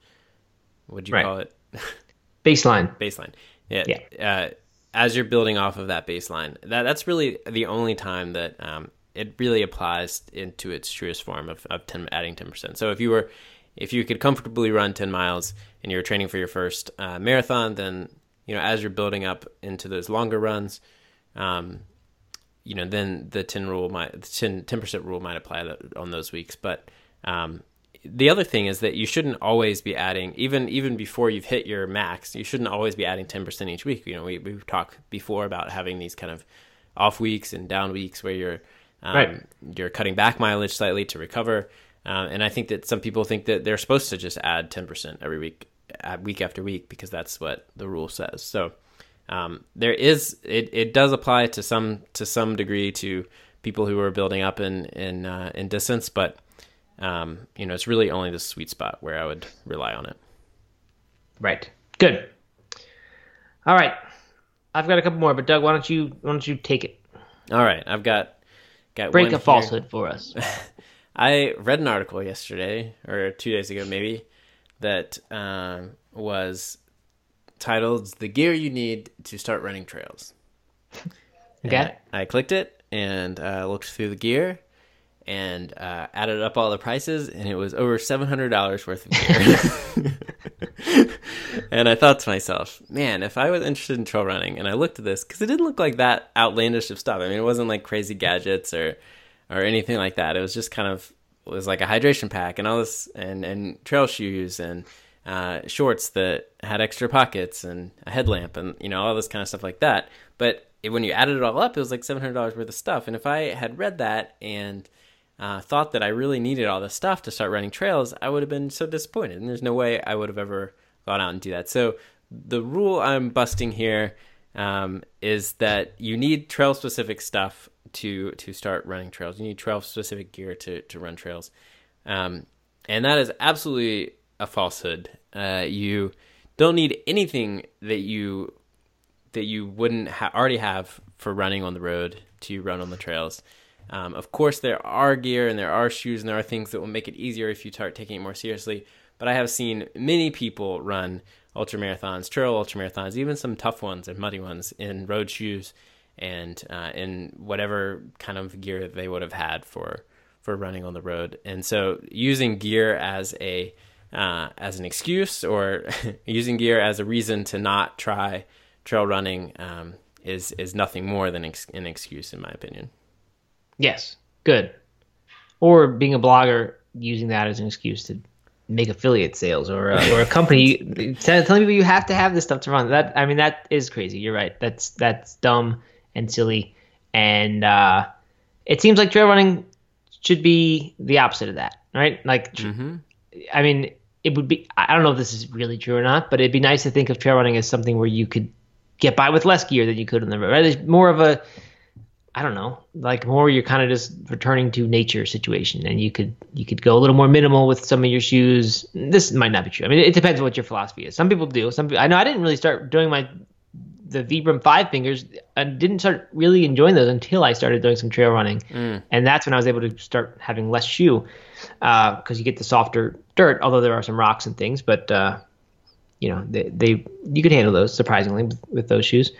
what do you Right. call it baseline baseline. Yeah. Yeah. Uh, as you're building off of that baseline, that that's really the only time that um, it really applies into its truest form of, of 10, adding ten percent. So if you were if you could comfortably run ten miles and you're training for your first uh, marathon, then you know as you're building up into those longer runs, um, you know then the ten rule might the 10 percent rule might apply on those weeks. But um, the other thing is that you shouldn't always be adding even even before you've hit your max you shouldn't always be adding 10% each week you know we, we've talked before about having these kind of off weeks and down weeks where you're um, Right. you're cutting back mileage slightly to recover um, and i think that some people think that they're supposed to just add 10% every week uh, week after week because that's what the rule says so um, there is it, it does apply to some to some degree to people who are building up in in uh, in distance but um, you know, it's really only the sweet spot where I would rely on it. right. Good. All right. I've got a couple more but doug why don't you why don't you take it? All right, I've got got break a here. falsehood for us. I read an article yesterday or two days ago, maybe, that um, was titled "The Gear You Need to Start Running Trails." okay I, I clicked it and uh, looked through the gear and uh, added up all the prices, and it was over seven hundred dollars worth of gear. and I thought to myself, man, if I was interested in trail running, and I looked at this because it didn't look like that outlandish of stuff. I mean, it wasn't like crazy gadgets or or anything like that. It was just kind of it was like a hydration pack and all this and and trail shoes and uh, shorts that had extra pockets and a headlamp and you know all this kind of stuff like that. But it, when you added it all up, it was like seven hundred dollars worth of stuff. And if I had read that and uh, thought that I really needed all this stuff to start running trails, I would have been so disappointed. And there's no way I would have ever gone out and do that. So the rule I'm busting here um, is that you need trail specific stuff to to start running trails. You need trail specific gear to to run trails, um, and that is absolutely a falsehood. Uh, you don't need anything that you that you wouldn't ha- already have for running on the road to run on the trails. Um, of course, there are gear and there are shoes and there are things that will make it easier if you start taking it more seriously. But I have seen many people run ultra marathons, trail ultra marathons, even some tough ones and muddy ones in road shoes and uh, in whatever kind of gear they would have had for for running on the road. And so, using gear as a uh, as an excuse or using gear as a reason to not try trail running um, is is nothing more than ex- an excuse, in my opinion. Yes, good. Or being a blogger using that as an excuse to make affiliate sales, or a, or a company tell- telling people you have to have this stuff to run. That I mean, that is crazy. You're right. That's that's dumb and silly, and uh, it seems like trail running should be the opposite of that, right? Like, tr- I mean, it would be. I don't know if this is really true or not, but it'd be nice to think of trail running as something where you could get by with less gear than you could on the road. Right? It's more of a I don't know, like more you're kind of just returning to nature situation, and you could you could go a little more minimal with some of your shoes. This might not be true. I mean, it depends on what your philosophy is. Some people do. Some I know I didn't really start doing my the Vibram five fingers. I didn't start really enjoying those until I started doing some trail running, and that's when I was able to start having less shoe because you get the softer dirt. Although there are some rocks and things, but uh, you know they, they you could handle those surprisingly with, with those shoes.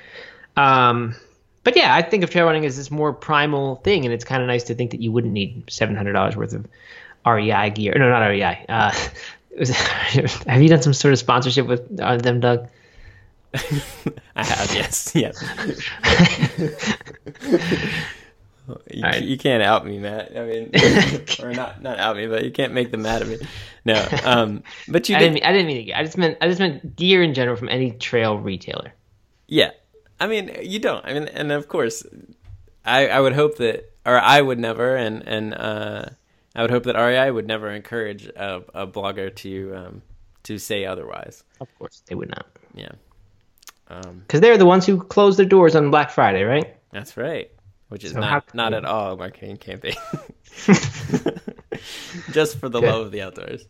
Um, but yeah, I think of trail running as this more primal thing, and it's kind of nice to think that you wouldn't need seven hundred dollars worth of REI gear. No, not REI. Uh, was, have you done some sort of sponsorship with uh, them, Doug? I have, yes, yes. You, right. you can't out me, Matt. I mean, or not not out me, but you can't make them mad at me. No, um, but you I did. didn't, mean, I didn't mean gear. I just meant I just meant gear in general from any trail retailer. Yeah, I mean, you don't. I mean, and of course, I I would hope that, or I would never, and and uh, I would hope that REI would never encourage a, a blogger to um to say otherwise. Of course, they would not, Yeah, um, because they're the ones who closed their doors on Black Friday, right? that's right. Which is So not not at all a marketing campaign. Just for the Good. love of the outdoors.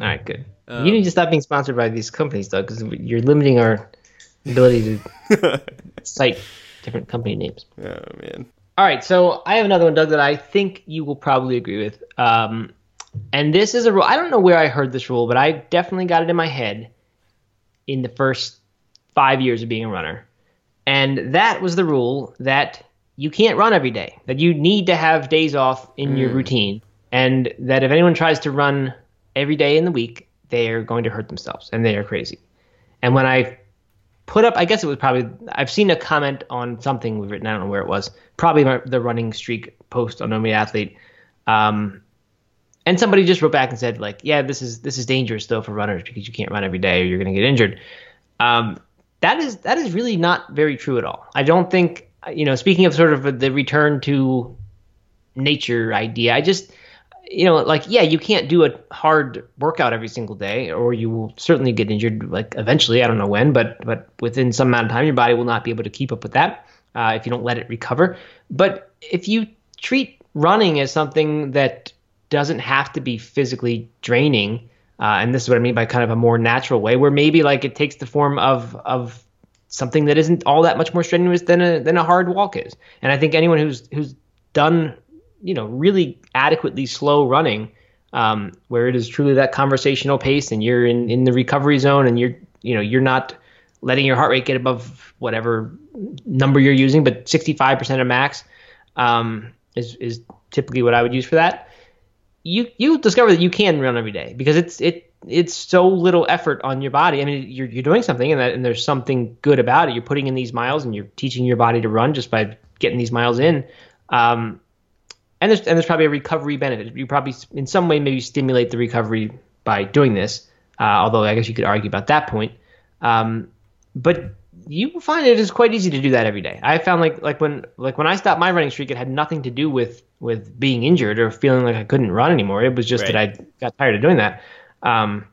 All right, good. Um, you need to stop being sponsored by these companies, though, because you're limiting our ability to cite different company names. Oh man. All right, so I have another one, Doug, that I think you will probably agree with. Um, and this is a rule. I don't know where I heard this rule, but I definitely got it in my head in the first five years of being a runner. And that was the rule that you can't run every day, that you need to have days off in your routine. And that if anyone tries to run every day in the week, they are going to hurt themselves and they are crazy. And when I put up, I guess it was probably, I've seen a comment on something we've written, I don't know where it was, probably the running streak post on No Athlete. Um, and somebody just wrote back and said, like, yeah, this is this is dangerous though for runners because you can't run every day or you're going to get injured. Um, that is that is really not very true at all. I don't think you know. Speaking of sort of the return to nature idea, I just you know like yeah, you can't do a hard workout every single day, or you will certainly get injured. Like eventually, I don't know when, but but within some amount of time, your body will not be able to keep up with that uh, if you don't let it recover. But if you treat running as something that doesn't have to be physically draining. Uh, and this is what I mean by kind of a more natural way, where maybe like it takes the form of of something that isn't all that much more strenuous than a than a hard walk is. And I think anyone who's who's done you know really adequately slow running, um, where it is truly that conversational pace, and you're in in the recovery zone, and you're you know you're not letting your heart rate get above whatever number you're using, but 65% of max um, is is typically what I would use for that you you discover that you can run every day because it's it it's so little effort on your body. I mean, you're you're doing something and that and there's something good about it. You're putting in these miles and you're teaching your body to run just by getting these miles in. Um, and there's and there's probably a recovery benefit. You probably in some way maybe stimulate the recovery by doing this. Uh, although I guess you could argue about that point. Um, but you find it is quite easy to do that every day. I found like like when like when I stopped my running streak, it had nothing to do with with being injured or feeling like I couldn't run anymore. It was just that I got tired of doing that. Um,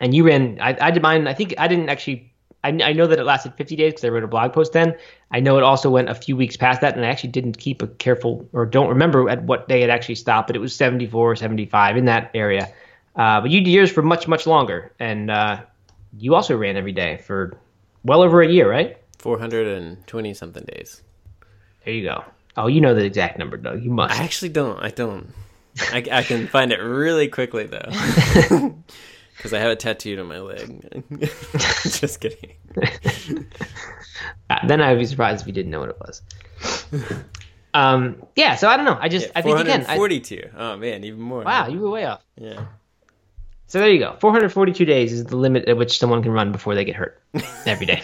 and you ran. I, I did mine. I think I didn't actually. I, I know that it lasted 50 days because I wrote a blog post then. I know it also went a few weeks past that, and I actually didn't keep a careful or don't remember at what day it actually stopped, but it was 74 or 75 in that area. Uh, but you did yours for much much longer, and uh, you also ran every day for well over a year, right? 420 something days. There you go. Oh, you know the exact number, Doug. You must. I actually don't. I don't. I, I can find it really quickly though, because I have it tattooed on my leg. Just kidding. Uh, then I'd be surprised if you didn't know what it was. um, yeah. So I don't know. I just I think again. I, 442. Oh man, even more. wow, you were way off. Yeah. So there you go. 442 days is the limit at which someone can run before they get hurt every day.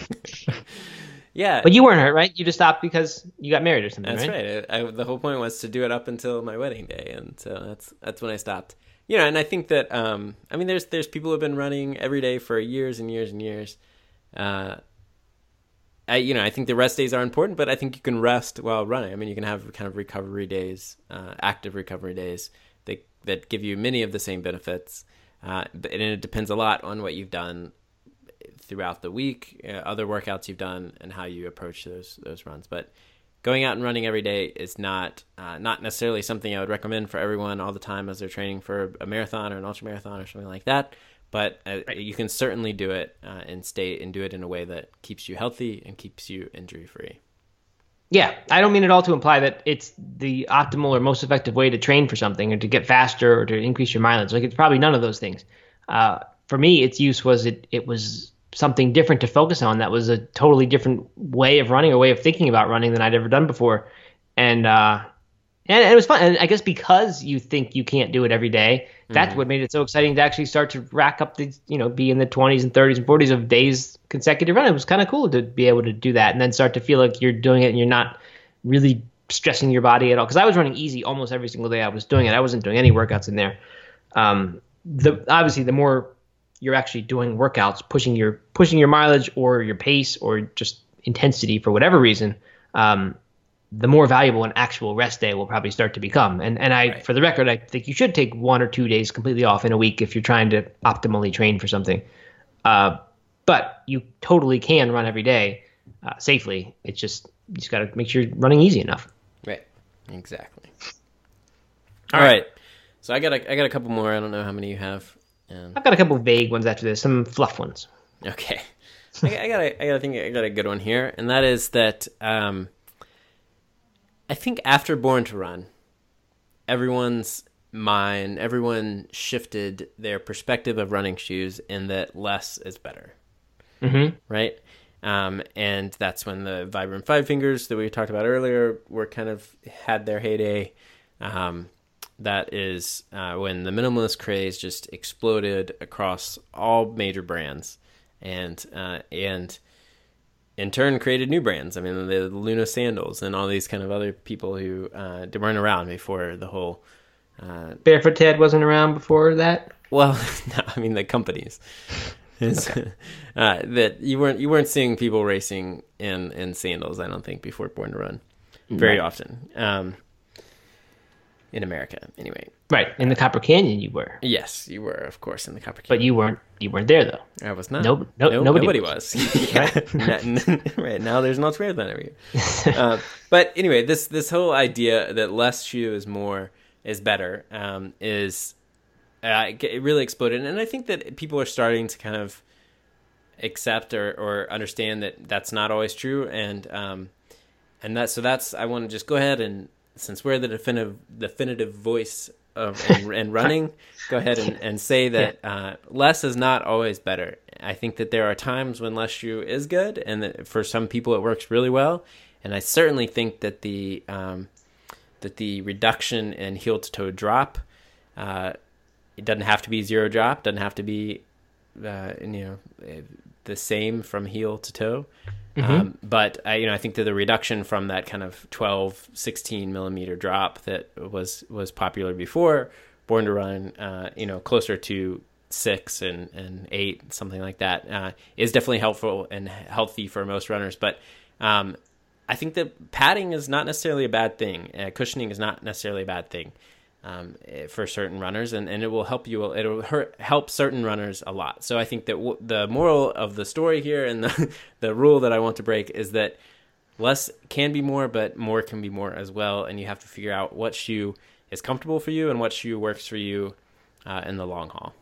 Yeah. but you weren't hurt, right? You just stopped because you got married or something, That's right? right. I, I, the whole point was to do it up until my wedding day, and so that's that's when I stopped. You know, and I think that um, I mean, there's there's people who have been running every day for years and years and years. Uh, I you know I think the rest days are important, but I think you can rest while running. I mean, you can have kind of recovery days, uh, active recovery days that that give you many of the same benefits. Uh, but- and it depends a lot on what you've done throughout the week, uh, other workouts you've done, and how you approach those those runs. But going out and running every day is not uh, not necessarily something I would recommend for everyone all the time as they're training for a marathon or an ultra marathon or something like that. But uh, you can certainly do it uh, and stay and do it in a way that keeps you healthy and keeps you injury free. Yeah, I don't mean at all to imply that it's the optimal or most effective way to train for something or to get faster or to increase your mileage. Like it's probably none of those things. Uh, for me, its use was it it was something different to focus on. That was a totally different way of running or way of thinking about running than I'd ever done before, and uh, and, and it was fun. And I guess because you think you can't do it every day, that's what made it so exciting to actually start to rack up the you know be in the 20s and 30s and 40s of days consecutive running. It was kind of cool to be able to do that and then start to feel like you're doing it and you're not really stressing your body at all. Because I was running easy almost every single day I was doing it. I wasn't doing any workouts in there. Um, the obviously the more you're actually doing workouts, pushing your pushing your mileage or your pace or just intensity for whatever reason, um, the more valuable an actual rest day will probably start to become. And and I, right. for the record, I think you should take one or two days completely off in a week if you're trying to optimally train for something. Uh, but you totally can run every day uh, safely. It's just you just got to make sure you're running easy enough. Right. Exactly. All, All right. right. So I got a, I got a couple more. I don't know how many you have. Um, I've got a couple vague ones after this, some fluff ones. Okay. I, I got a, I got a think I got a good one here, and that is that um, I think after Born to Run, everyone's mind, everyone shifted their perspective of running shoes in that less is better. Mm-hmm. Right? Um, and that's when the Vibram Five Fingers that we talked about earlier were kind of had their heyday. Um, that is uh, when the minimalist craze just exploded across all major brands, and uh, and in turn created new brands. I mean, the Luna sandals and all these kind of other people who uh, weren't around before the whole. Uh, Barefoot Ted wasn't around before that. Well, no, I mean the companies. okay. uh, that you weren't you weren't seeing people racing in in sandals. I don't think before Born to Run, very right. often. Um, in America, anyway. Right in the Copper Canyon, you were. Yes, you were, of course, in the Copper Canyon. But you weren't. You weren't there though. I was not. No, no, no nobody, nobody was. was. right. right now, there's no trail than every uh, but anyway, this this whole idea that less shoe is more is better um, is uh, it really exploded, and I think that people are starting to kind of accept or, or understand that that's not always true, and um, and that so that's I want to just go ahead and since we're the definitive definitive voice of and, and running, go ahead and, and say that uh, less is not always better. I think that there are times when less shoe is good, and that for some people it works really well. And I certainly think that the um, that the reduction in heel to toe drop, uh, it doesn't have to be zero drop, doesn't have to be, uh, you know, the same from heel to toe. Mm-hmm. Um, but I, you know, I think that the reduction from that kind of 12, 16 millimeter drop that was was popular before Born to Run, uh, you know, closer to six and, and eight, something like that, uh, is definitely helpful and healthy for most runners. But um, I think that padding is not necessarily a bad thing. Uh, cushioning is not necessarily a bad thing um, eh, for certain runners, and, and it will help you. It will help certain runners a lot. So I think that w- the moral of the story here and the the rule that I want to break is that less can be more, but more can be more as well. And you have to figure out what shoe is comfortable for you and what shoe works for you uh, in the long haul.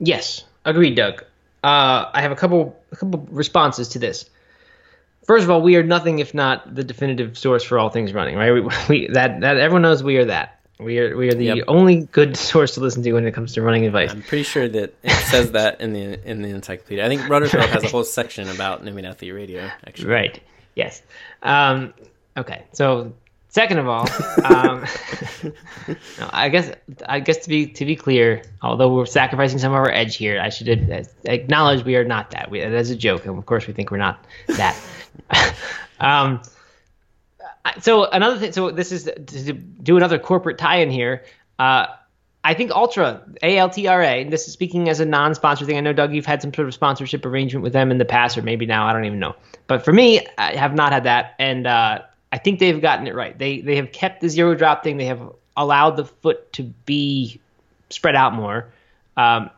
Yes, agreed, Doug. Uh, I have a couple a couple responses to this. First of all, we are nothing if not the definitive source for all things running, right? We, we that that everyone knows we are that. We are we are the yep. only good source to listen to when it comes to running advice. I'm pretty sure that it says that in the in the encyclopedia. I think Runner's World has a whole section about No Meat Athlete Radio. Actually, right? Yes. Um, okay. So second of all, um, no, I guess I guess to be to be clear, although we're sacrificing some of our edge here, I should acknowledge we are not that. We, that's a joke, and of course we think we're not that. um, so another thing. So this is to do another corporate tie-in here. Uh, I think Altra A L T R A. This is speaking as a non-sponsor thing. I know Doug, you've had some sort of sponsorship arrangement with them in the past, or maybe now. I don't even know. But for me, I have not had that, and uh, I think they've gotten it right. They they have kept the zero drop thing. They have allowed the foot to be spread out more. Um,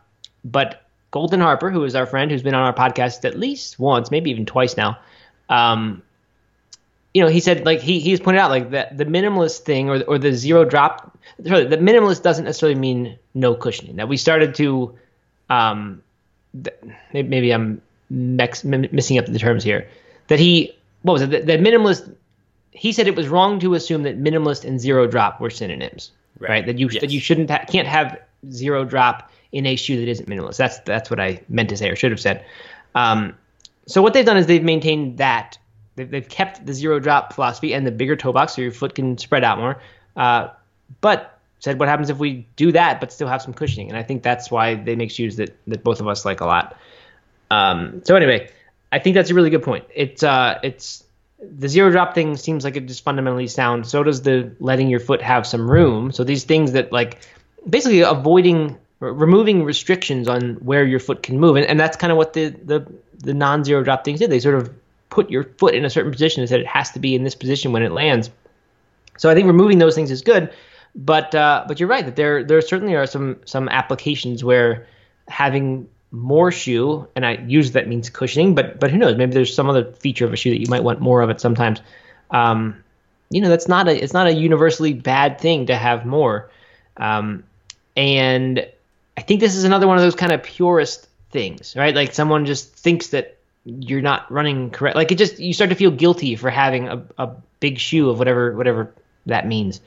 but Golden Harper, who is our friend, who's been on our podcast at least once, maybe even twice now, um, you know, he said like he he's pointed out like that the minimalist thing or or the zero drop. Sorry, the minimalist doesn't necessarily mean no cushioning. That we started to, um, th- maybe I'm mex- missing up the terms here. That he what was it? The, the, minimalist. He said it was wrong to assume that minimalist and zero drop were synonyms. Right. right? That you yes. that you shouldn't ha- can't have zero drop in a shoe that isn't minimalist. That's that's what I meant to say or should have said. Um, so what they've done is they've maintained that they've, they've kept the zero drop philosophy and the bigger toe box so your foot can spread out more. Uh, but said what happens if we do that but still have some cushioning? And I think that's why they make shoes that that both of us like a lot. Um, so anyway, I think that's a really good point. It's uh, it's the zero drop thing seems like it just fundamentally sound. So does the letting your foot have some room. So these things that like basically avoiding removing restrictions on where your foot can move, and, and that's kind of what the the the non-zero drop things did. They sort of put your foot in a certain position and said it has to be in this position when it lands. So I think removing those things is good, but uh, but you're right that there there certainly are some some applications where having more shoe, and I use that means cushioning, but but who knows? Maybe there's some other feature of a shoe that you might want more of it sometimes. Um, you know, that's not a it's not a universally bad thing to have more. Um, and I think this is another one of those kind of purist things, right? Like someone just thinks that you're not running correct. Like it just you start to feel guilty for having a, a big shoe of whatever whatever that means.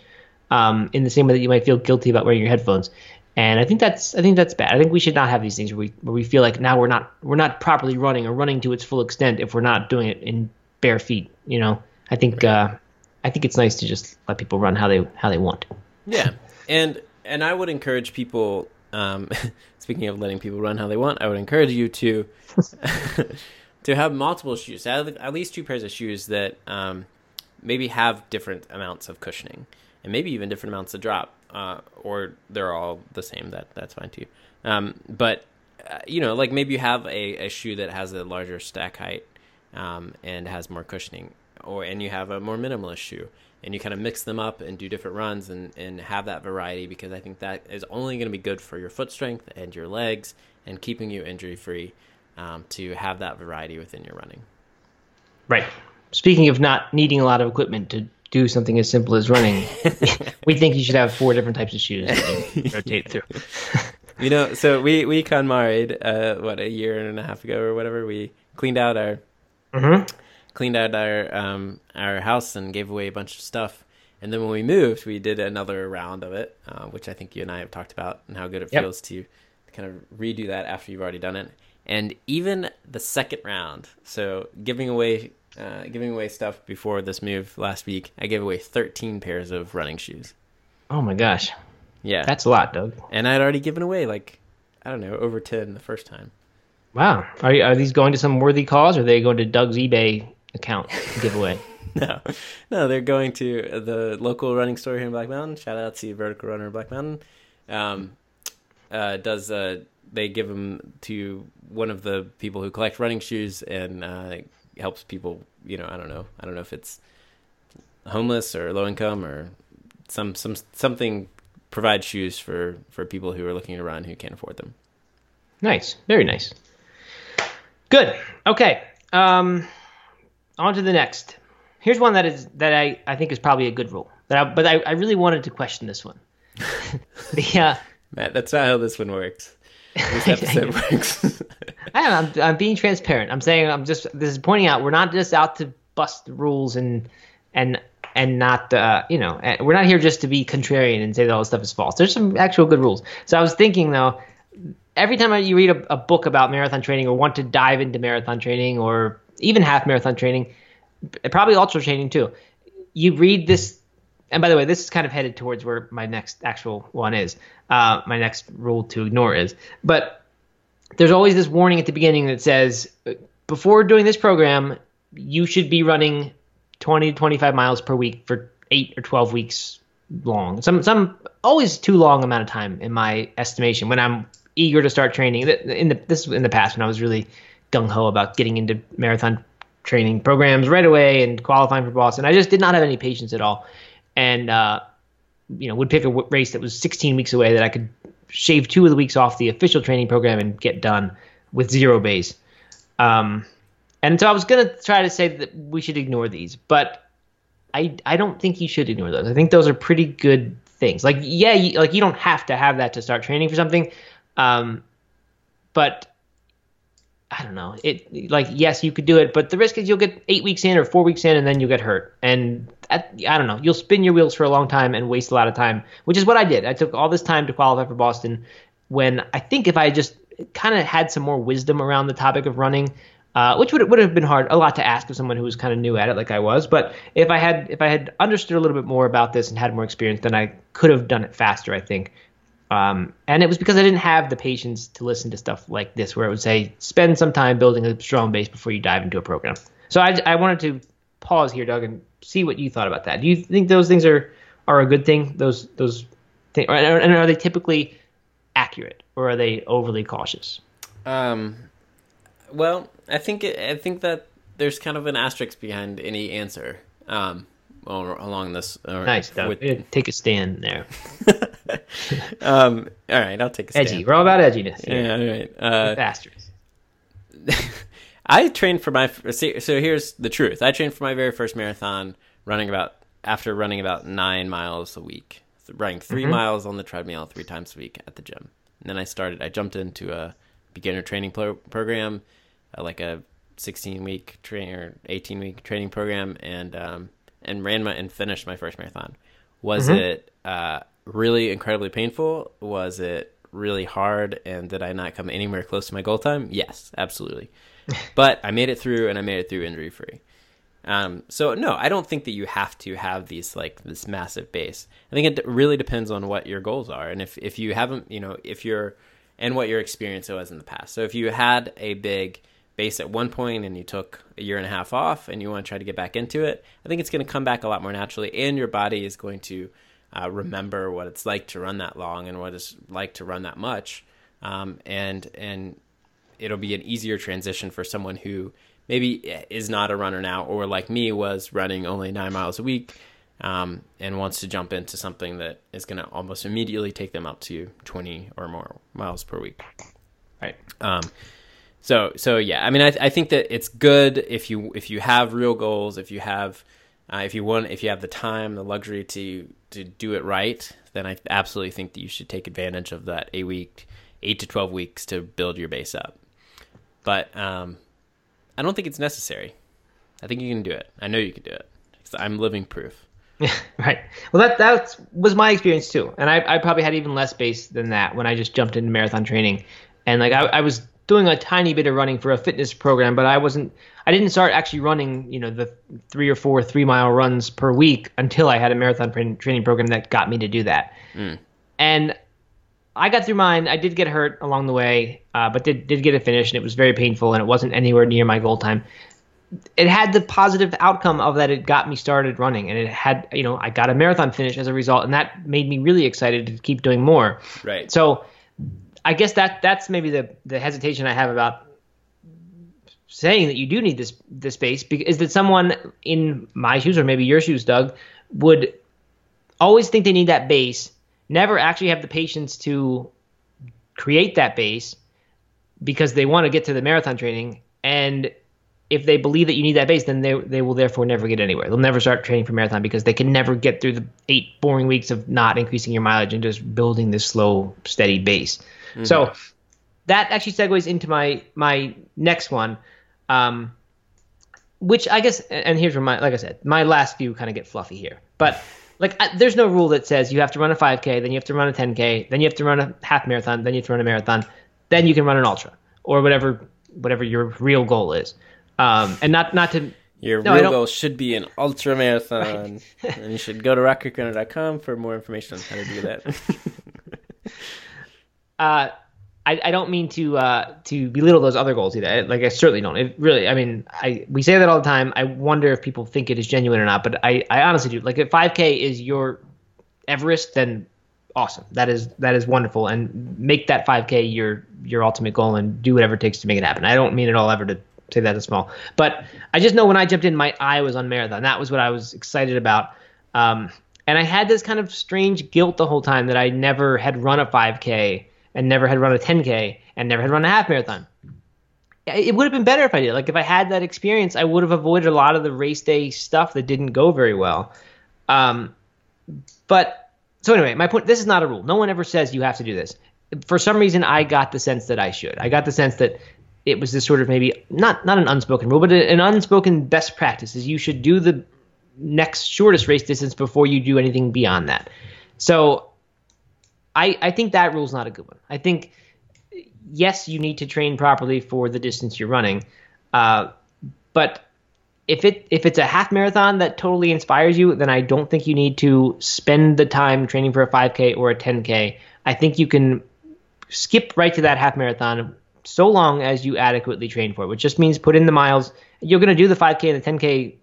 Um, in the same way that you might feel guilty about wearing your headphones. And I think that's I think that's bad. I think we should not have these things where we where we feel like now we're not we're not properly running or running to its full extent if we're not doing it in bare feet. You know, I think uh, I think it's nice to just let people run how they how they want. Yeah, and and I would encourage people. Um, speaking of letting people run how they want, I would encourage you to to have multiple shoes, at least two pairs of shoes that um, maybe have different amounts of cushioning and maybe even different amounts of drop uh, or they're all the same. That that's fine too. Um, but uh, you know, like maybe you have a, a shoe that has a larger stack height um, and has more cushioning, or and you have a more minimalist shoe, and you kind of mix them up and do different runs and and have that variety because I think that is only going to be good for your foot strength and your legs and keeping you injury free. Um, to have that variety within your running. Right. Speaking of not needing a lot of equipment to do something as simple as running, we think you should have four different types of shoes to rotate through. you know, so we we KonMari'd uh, what a year and a half ago or whatever. We cleaned out our mm-hmm. cleaned out our um, our house and gave away a bunch of stuff. And then when we moved, we did another round of it, uh, which I think you and I have talked about and how good it yep. feels to kind of redo that after you've already done it. And even the second round, so giving away uh, giving away stuff before this move last week. I gave away 13 pairs of running shoes. Oh my gosh. Yeah. That's a lot, Doug. And I'd already given away like I don't know, over 10 the first time. Wow. Are are these going to some worthy cause or are they going to Doug's eBay account giveaway? no. No, they're going to the local running store here in Black Mountain. Shout out to Vertical Runner Black Mountain. Um, uh, does uh, they give them to one of the people who collect running shoes and uh, helps people. You know, I don't know. I don't know if it's homeless or low income or some some something provide shoes for for people who are looking to run who can't afford them. Nice, very nice. Good. Okay. Um, on to the next. Here's one that is that I, I think is probably a good rule. But I, but I, I really wanted to question this one. Yeah, Matt, that's not how this one works. This episode works. I am. I'm, I'm being transparent. I'm saying I'm just this is pointing out we're not just out to bust rules and and and not uh, you know we're not here just to be contrarian and say that all this stuff is false. There's some actual good rules. So I was thinking though, every time you read a, a book about marathon training or want to dive into marathon training or even half marathon training, probably ultra training too, you read this. And by the way, this is kind of headed towards where my next actual one is. Uh, my next rule to ignore is, but there's always this warning at the beginning that says before doing this program, you should be running 20 to 25 miles per week for eight or 12 weeks long. Some some always too long amount of time in my estimation when I'm eager to start training. In the this in the past when I was really gung ho about getting into marathon training programs right away and qualifying for Boston. I just did not have any patience at all, and uh, you know would pick a race that was 16 weeks away that I could shave two of the weeks off the official training program and get done with zero base. Um, and so I was gonna try to say that we should ignore these, but I I don't think you should ignore those. I think those are pretty good things. Like yeah, you, like you don't have to have that to start training for something, um, but I don't know. It like yes, you could do it, but the risk is you'll get eight weeks in or four weeks in, and then you'll get hurt. And I, I don't know. You'll spin your wheels for a long time and waste a lot of time, which is what I did. I took all this time to qualify for Boston. When I think if I just kind of had some more wisdom around the topic of running, uh, which would would have been hard, a lot to ask of someone who was kind of new at it, like I was. But if I had if I had understood a little bit more about this and had more experience, then I could have done it faster. I think. Um, and it was because I didn't have the patience to listen to stuff like this, where it would say spend some time building a strong base before you dive into a program. So I, I wanted to pause here, Doug, and see what you thought about that. Do you think those things are are a good thing? Those those things, and are they typically accurate, or are they overly cautious? Um, well, I think it, I think that there's kind of an asterisk behind any answer. Um, along this. nice, Doug. With... Take a stand there. um, all right, I'll take a stand. Edgy. We're all about edginess. Here. Yeah, all right. Uh, asterisk. I trained for my so here's the truth. I trained for my very first marathon running about after running about nine miles a week, running 3 mm-hmm. miles on the treadmill three times a week at the gym. And then I started. I jumped into a beginner training pro- program, uh, like a 16 week train or 18 week training program, and um, and ran my and finished my first marathon. Was mm-hmm. it uh, really incredibly painful? Was it really hard? And did I not come anywhere close to my goal time? Yes, absolutely. but I made it through, and I made it through injury free. Um, so no, I don't think that you have to have these like this massive base. I think it really depends on what your goals are, and if if you haven't, you know, if you're and what your experience was in the past. So if you had a big base at one point and you took a year and a half off and you want to try to get back into it, I think it's going to come back a lot more naturally, and your body is going to uh, remember what it's like to run that long and what it's like to run that much, um, and and it'll be an easier transition for someone who maybe is not a runner now or like me was running only nine miles a week um, and wants to jump into something that is going to almost immediately take them up to 20 or more miles per week. Right. Um, so so yeah i mean I, I think that it's good if you if you have real goals if you have uh, if you want if you have the time the luxury to to do it right then i absolutely think that you should take advantage of that eight week eight to 12 weeks to build your base up but um, I don't think it's necessary. I think you can do it. I know you can do it. I'm living proof. right. Well, that that was my experience too, and I, I probably had even less base than that when I just jumped into marathon training, and like I, I was doing a tiny bit of running for a fitness program, but I wasn't. I didn't start actually running, you know, the three or four three mile runs per week until I had a marathon training program that got me to do that. Mm. And I got through mine. I did get hurt along the way, uh, but did did get it finished, and it was very painful, and it wasn't anywhere near my goal time. It had the positive outcome of that it got me started running, and it had you know I got a marathon finish as a result, and that made me really excited to keep doing more. Right. So, I guess that that's maybe the the hesitation I have about saying that you do need this this space is that someone in my shoes or maybe your shoes, Doug, would always think they need that base never actually have the patience to create that base because they want to get to the marathon training. And if they believe that you need that base then they they will therefore never get anywhere. They'll never start training for marathon because they can never get through the eight boring weeks of not increasing your mileage and just building this slow steady base mm-hmm. so that actually segues into my my next one um, which i guess and here's where my like i said my last few kind of get fluffy here but like I, there's no rule that says you have to run a 5k then you have to run a 10k then you have to run a half marathon then you have to run a marathon then you can run an ultra or whatever whatever your real goal is um, and not not to your no, real goal should be an ultra marathon right. and you should go to rockcreekrunner.com for more information on how to do that uh I, I don't mean to uh, to belittle those other goals either. Like I certainly don't. It really, I mean, I we say that all the time. I wonder if people think it is genuine or not. But I, I honestly do. Like if 5K is your Everest, then awesome. That is that is wonderful. And make that 5K your your ultimate goal and do whatever it takes to make it happen. I don't mean at all ever to say that as small. But I just know when I jumped in, my eye was on marathon. That was what I was excited about. Um, and I had this kind of strange guilt the whole time that I never had run a 5K and never had run a 10K and never had run a half marathon. It would have been better if I did. Like if I had that experience, I would have avoided a lot of the race day stuff that didn't go very well. Um, but so anyway, my point. This is not a rule. No one ever says you have to do this. For some reason, I got the sense that I should. I got the sense that it was this sort of maybe not not an unspoken rule, but an unspoken best practice is you should do the next shortest race distance before you do anything beyond that. So I, I think that rule's not a good one. I think yes, you need to train properly for the distance you're running, uh, but if it if it's a half marathon that totally inspires you, then I don't think you need to spend the time training for a 5K or a 10K. I think you can skip right to that half marathon so long as you adequately train for it, which just means put in the miles. You're going to do the 5K and the 10K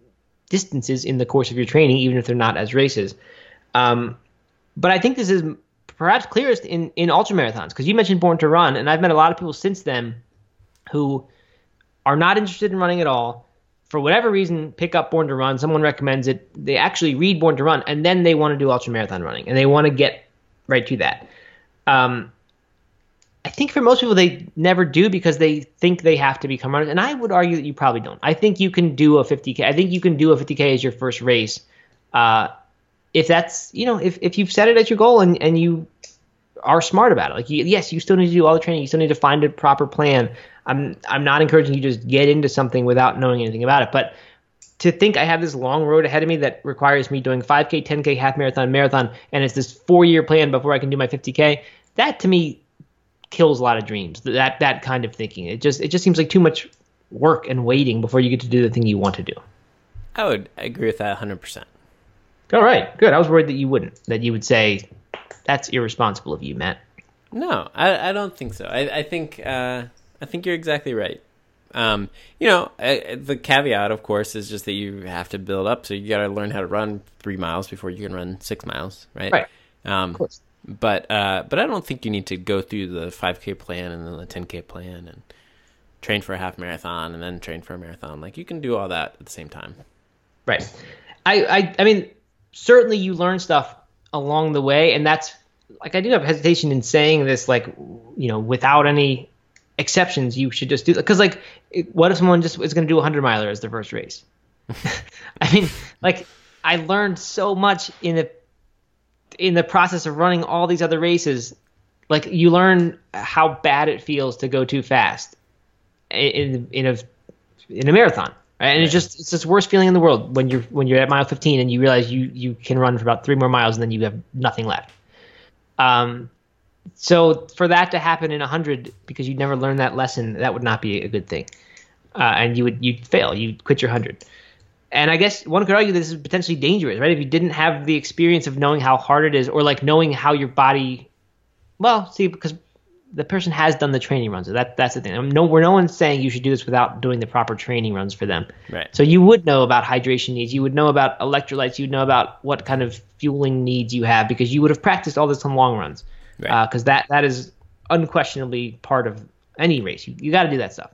distances in the course of your training, even if they're not as races. Um, but I think this is perhaps clearest in in ultra marathons because you mentioned Born to Run, and I've met a lot of people since then who are not interested in running at all. For whatever reason, pick up Born to Run. Someone recommends it. They actually read Born to Run, and then they want to do ultra marathon running, and they want to get right to that. Um, I think for most people, they never do because they think they have to become runners. And I would argue that you probably don't. I think you can do a 50K. I think you can do a 50K as your first race. Uh, if that's, you know, if, if you've set it as your goal and, and you are smart about it. Like, you, yes, you still need to do all the training. You still need to find a proper plan. I'm, I'm not encouraging you to just get into something without knowing anything about it. But to think I have this long road ahead of me that requires me doing 5K, 10K, half marathon, marathon, and it's this four year plan before I can do my 50K, that to me kills a lot of dreams. That that kind of thinking. It just it just seems like too much work and waiting before you get to do the thing you want to do. I would agree with that 100%. All right, good. I was worried that you wouldn't. That you would say that's irresponsible of you, Matt. No, I, I don't think so. I, I think uh, I think you're exactly right. Um, you know, I, the caveat, of course, is just that you have to build up. So you got to learn how to run three miles before you can run six miles, right? Right. Um, of course. But uh, but I don't think you need to go through the 5K plan and then the 10K plan and train for a half marathon and then train for a marathon. Like you can do all that at the same time. Right. I I, I mean, certainly you learn stuff along the way, and that's like I do have hesitation in saying this. Like you know, without any exceptions, you should just do because like, what if someone just is going to do a hundred miler as their first race? I mean, like I learned so much in the in the process of running all these other races, like you learn how bad it feels to go too fast in in a in a marathon. Right? And it's just it's this worst feeling in the world when you're when you're at mile 15 and you realize you you can run for about three more miles and then you have nothing left. Um, so for that to happen in 100 because you'd never learned that lesson, that would not be a good thing, uh, and you would you'd fail. You'd quit your 100. And I guess one could argue this is potentially dangerous, right? If you didn't have the experience of knowing how hard it is, or like knowing how your body, well, see, because the person has done the training runs. So that that's the thing. I mean, no, we're no one's saying you should do this without doing the proper training runs for them. Right. So you would know about hydration needs. You would know about electrolytes. You'd know about what kind of fueling needs you have because you would have practiced all this on long runs. Because right. uh, that that is unquestionably part of any race. You you got to do that stuff.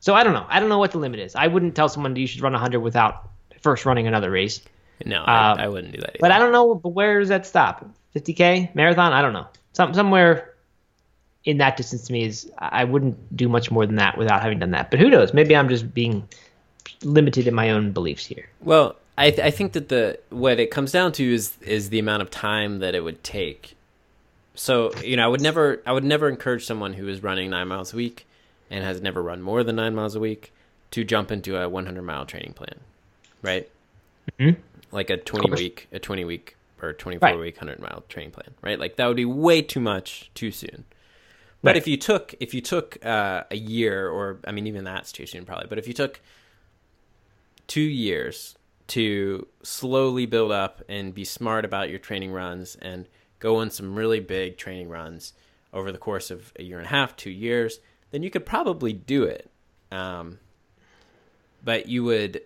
So I don't know. I don't know what the limit is. I wouldn't tell someone you should run 100 without first running another race. No, I, uh, I wouldn't do that. Either. But I don't know. But where does that stop? 50k marathon? I don't know. Some somewhere in that distance to me is I wouldn't do much more than that without having done that. But who knows? Maybe I'm just being limited in my own beliefs here. Well, I th- I think that the what it comes down to is is the amount of time that it would take. So you know, I would never I would never encourage someone who is running nine miles a week and has never run more than nine miles a week to jump into a 100 mile training plan, right? Mm-hmm. Like a 20 week, a 20 week or 24 right. week 100 mile training plan, right? Like that would be way too much too soon. But right. if you took if you took uh, a year, or I mean, even that's too soon probably. But if you took two years to slowly build up and be smart about your training runs and go on some really big training runs over the course of a year and a half, two years, then you could probably do it. Um, but you would,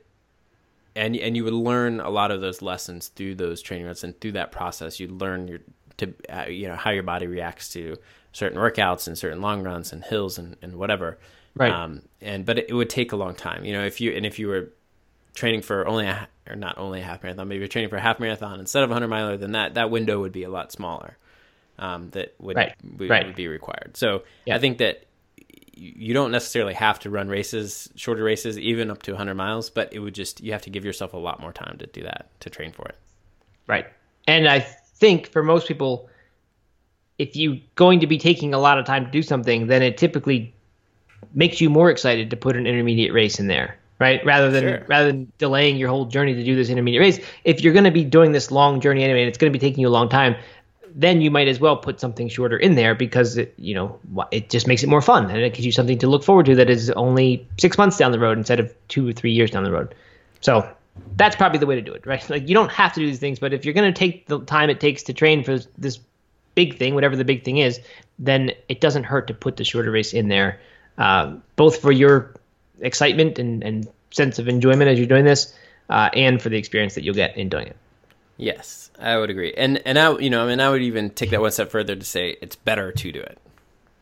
and and you would learn a lot of those lessons through those training runs and through that process. You'd learn your to uh, you know how your body reacts to certain workouts and certain long runs and hills and, and whatever. Right. Um, and but it, it would take a long time. You know, if you and if you were training for only a or not only a half marathon, maybe you're training for a half marathon instead of a hundred miler, then that that window would be a lot smaller. Um, that would, right. would, right. would be required. So yeah. I think that you don't necessarily have to run races, shorter races, even up to 100 miles, but it would just, you have to give yourself a lot more time to do that, to train for it. Right. And I think for most people, if you're going to be taking a lot of time to do something, then it typically makes you more excited to put an intermediate race in there, right? Rather than Sure. rather than delaying your whole journey to do this intermediate race. If you're going to be doing this long journey anyway, and it's going to be taking you a long time, then you might as well put something shorter in there because it, you know it just makes it more fun and it gives you something to look forward to that is only six months down the road instead of two or three years down the road. So that's probably the way to do it, right? Like you don't have to do these things, but if you're going to take the time it takes to train for this big thing, whatever the big thing is, then it doesn't hurt to put the shorter race in there, uh, both for your excitement and, and sense of enjoyment as you're doing this, uh, and for the experience that you'll get in doing it. Yes, I would agree. And and I you know I mean I would even take that one step further to say it's better to do it.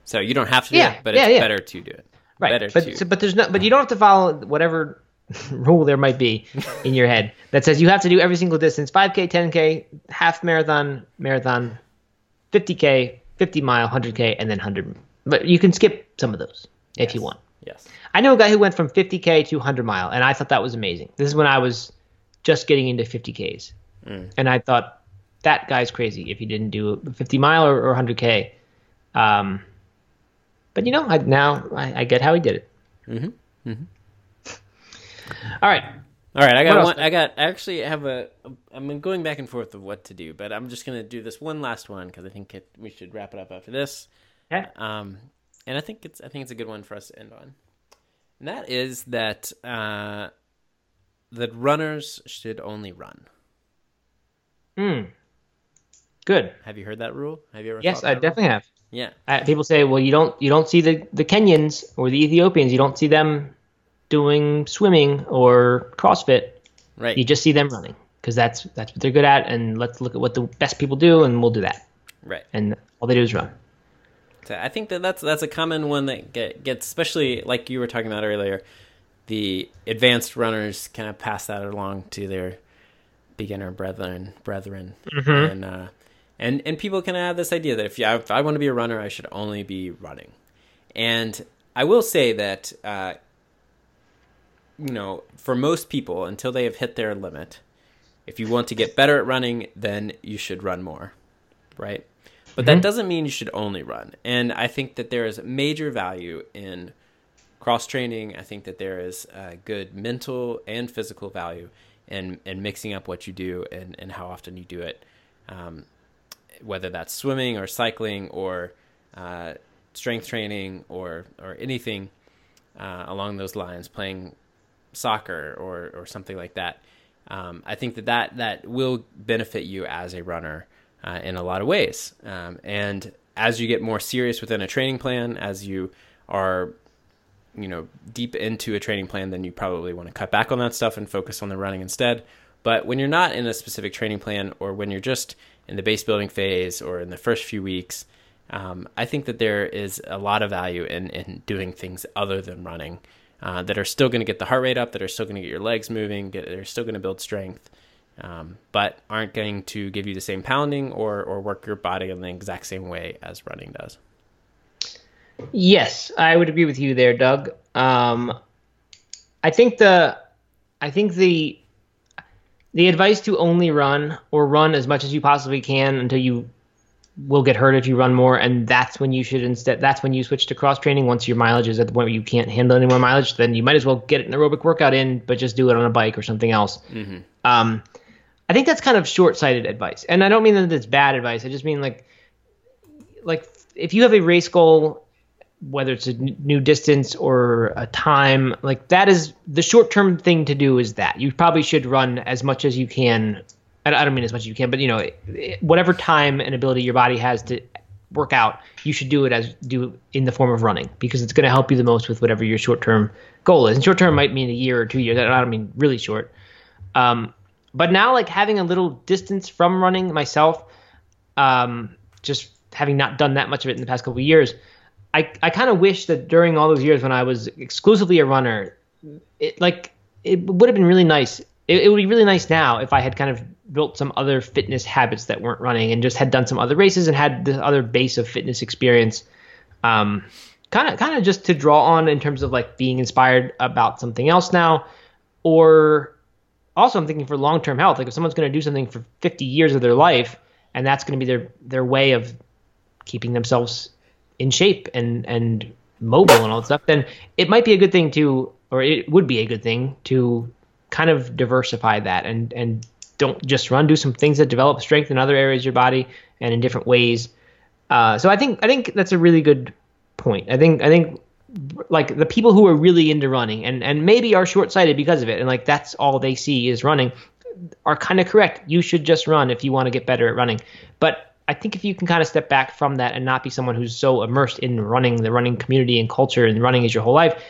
So you don't have to do Yeah, it, but yeah, it's yeah. better to do it. Right. Better but so- but there's not but you don't have to follow whatever rule there might be in your head that says you have to do every single distance 5k 10k half marathon marathon 50k 50 mile 100k and then 100 but you can skip some of those if you want. Yes. i know a guy who went from 50k to 100 mile and i thought that was amazing. This is when i was just getting into 50ks and i thought that guy's crazy if he didn't do a 50 mile or, or 100k um, but you know I, now I, I get how he did it. Mm-hmm. all right All right, I got one. I got I actually have a. I'm going back and forth of what to do, but I'm just gonna do this one last one because I think it, we should wrap it up after this. Okay. Um, and I think it's I think it's a good one for us to end on, and that is that uh, that runners should only run. Hmm. Good. Have you heard that rule? Have you ever? Yes, I that rule? definitely have. Yeah. Uh, people say, well, you don't you don't see the the Kenyans or the Ethiopians. You don't see them doing swimming or CrossFit. Right. You just see them running because that's that's what they're good at. And let's look at what the best people do, and we'll do that. right. And all they do is run. So I think that that's that's a common one that get, gets, especially like you were talking about earlier. The advanced runners kind of pass that along to their beginner brethren, brethren, and uh, and and people kind of have this idea that if, you, if I want to be a runner, I should only be running. And I will say that uh, you know, for most people, until they have hit their limit, if you want to get better at running, then you should run more, right? But that doesn't mean you should only run. And I think that there is major value in cross training. I think that there is uh, good mental and physical value in, in mixing up what you do and, and how often you do it. Um, whether that's swimming or cycling or uh, strength training or, or anything uh, along those lines, playing soccer or, or something like that. Um, I think that, that that will benefit you as a runner uh, in a lot of ways. Um, and as you get more serious within a training plan, as you are, you know, deep into a training plan, then you probably want to cut back on that stuff and focus on the running instead. But when you're not in a specific training plan, or when you're just in the base building phase, or in the first few weeks, um, I think that there is a lot of value in, in doing things other than running uh, that are still going to get the heart rate up, that are still going to get your legs moving, get, that are still going to build strength, um, but aren't going to give you the same pounding or, or work your body in the exact same way as running does. Yes, I would agree with you there, Doug. Um, I think the, I think the, the advice to only run or run as much as you possibly can until you will get hurt if you run more, and that's when you should instead. That's when you switch to cross training. Once your mileage is at the point where you can't handle any more mileage, then you might as well get an aerobic workout in, but just do it on a bike or something else. Um, I think that's kind of short-sighted advice, and I don't mean that it's bad advice. I just mean like, like if you have a race goal whether it's a n- new distance or a time like that is the short term thing to do is that you probably should run as much as you can I don't mean as much as you can but you know whatever time and ability your body has to work out you should do it as do in the form of running because it's going to help you the most with whatever your short term goal is and short term might mean a year or two years I don't mean really short um, but now like having a little distance from running myself um, just having not done that much of it in the past couple of years, I, I kind of wish that during all those years when I was exclusively a runner, it like it would have been really nice. It, it would be really nice now if I had kind of built some other fitness habits that weren't running and just had done some other races and had the other base of fitness experience. Um, kind of kind of just to draw on in terms of like being inspired about something else now, or also I'm thinking for long term health. Like if someone's going to do something for 50 years of their life, and that's going to be their their way of keeping themselves in shape and and mobile and all that stuff, then it might be a good thing to, or it would be a good thing to kind of diversify that and and don't just run. Do some things that develop strength in other areas of your body and in different ways. Uh, so I think I think that's a really good point. I think I think like the people who are really into running and and maybe are short-sighted because of it and like that's all they see is running are kind of correct. You should just run if you want to get better at running. But I think if you can kind of step back from that and not be someone who's so immersed in running, the running community and culture and running is your whole life,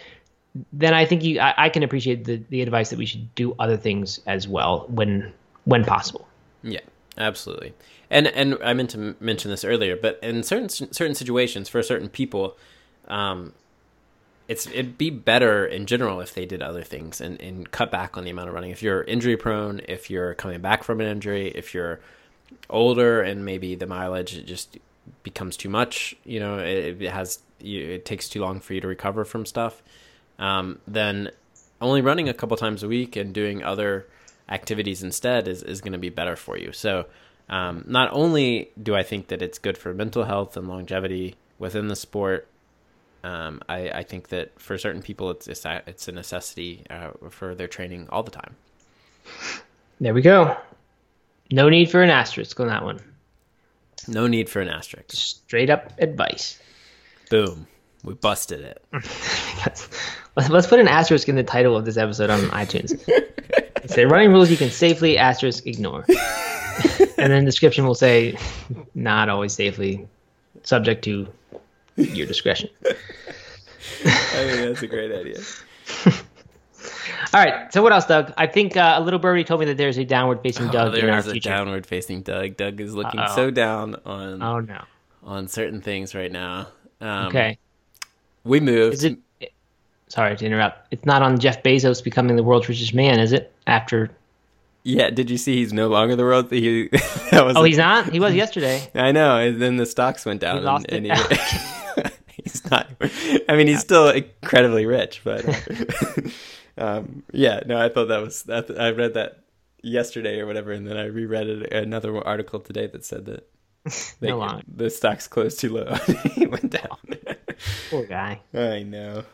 then I think you I, I can appreciate the, the advice that we should do other things as well when when possible. Yeah, absolutely. And and I meant to mention this earlier, but in certain certain situations for certain people, um, it's it'd be better in general if they did other things and, and cut back on the amount of running. If you're injury prone, if you're coming back from an injury, if you're older and maybe the mileage just becomes too much, you know, it, it has it takes too long for you to recover from stuff, um, then only running a couple times a week and doing other activities instead is, is going to be better for you. So, um, not only do I think that it's good for mental health and longevity within the sport, um, I, I think that for certain people it's it's a, it's a necessity uh, for their training all the time. There we go. No need for an asterisk on that one. No need for an asterisk. Straight up advice. Boom. We busted it. let's, let's put an asterisk in the title of this episode on iTunes. say running rules you can safely asterisk ignore. and then the description will say not always safely, subject to your discretion. I think that's a great idea. All right. So what else, Doug? I think uh, a little birdie told me that there's a downward facing Doug oh, there in our is a downward facing Doug. Doug is looking Uh-oh. so down on Oh no. on certain things right now. Um, Okay. We moved. Is it? Sorry to interrupt. It's not on Jeff Bezos becoming the world's richest man, is it? After Yeah. Did you see he's no longer the world? He that was. oh, he's not. He was yesterday. I know. And then the stocks went down. He lost and, it? and he, he's not. I mean, he's still incredibly rich, but um, yeah. No, I thought that was. That, I read that yesterday or whatever, and then I reread it, another article today that said that they, No the stocks closed too low. he went down. Poor guy. I know.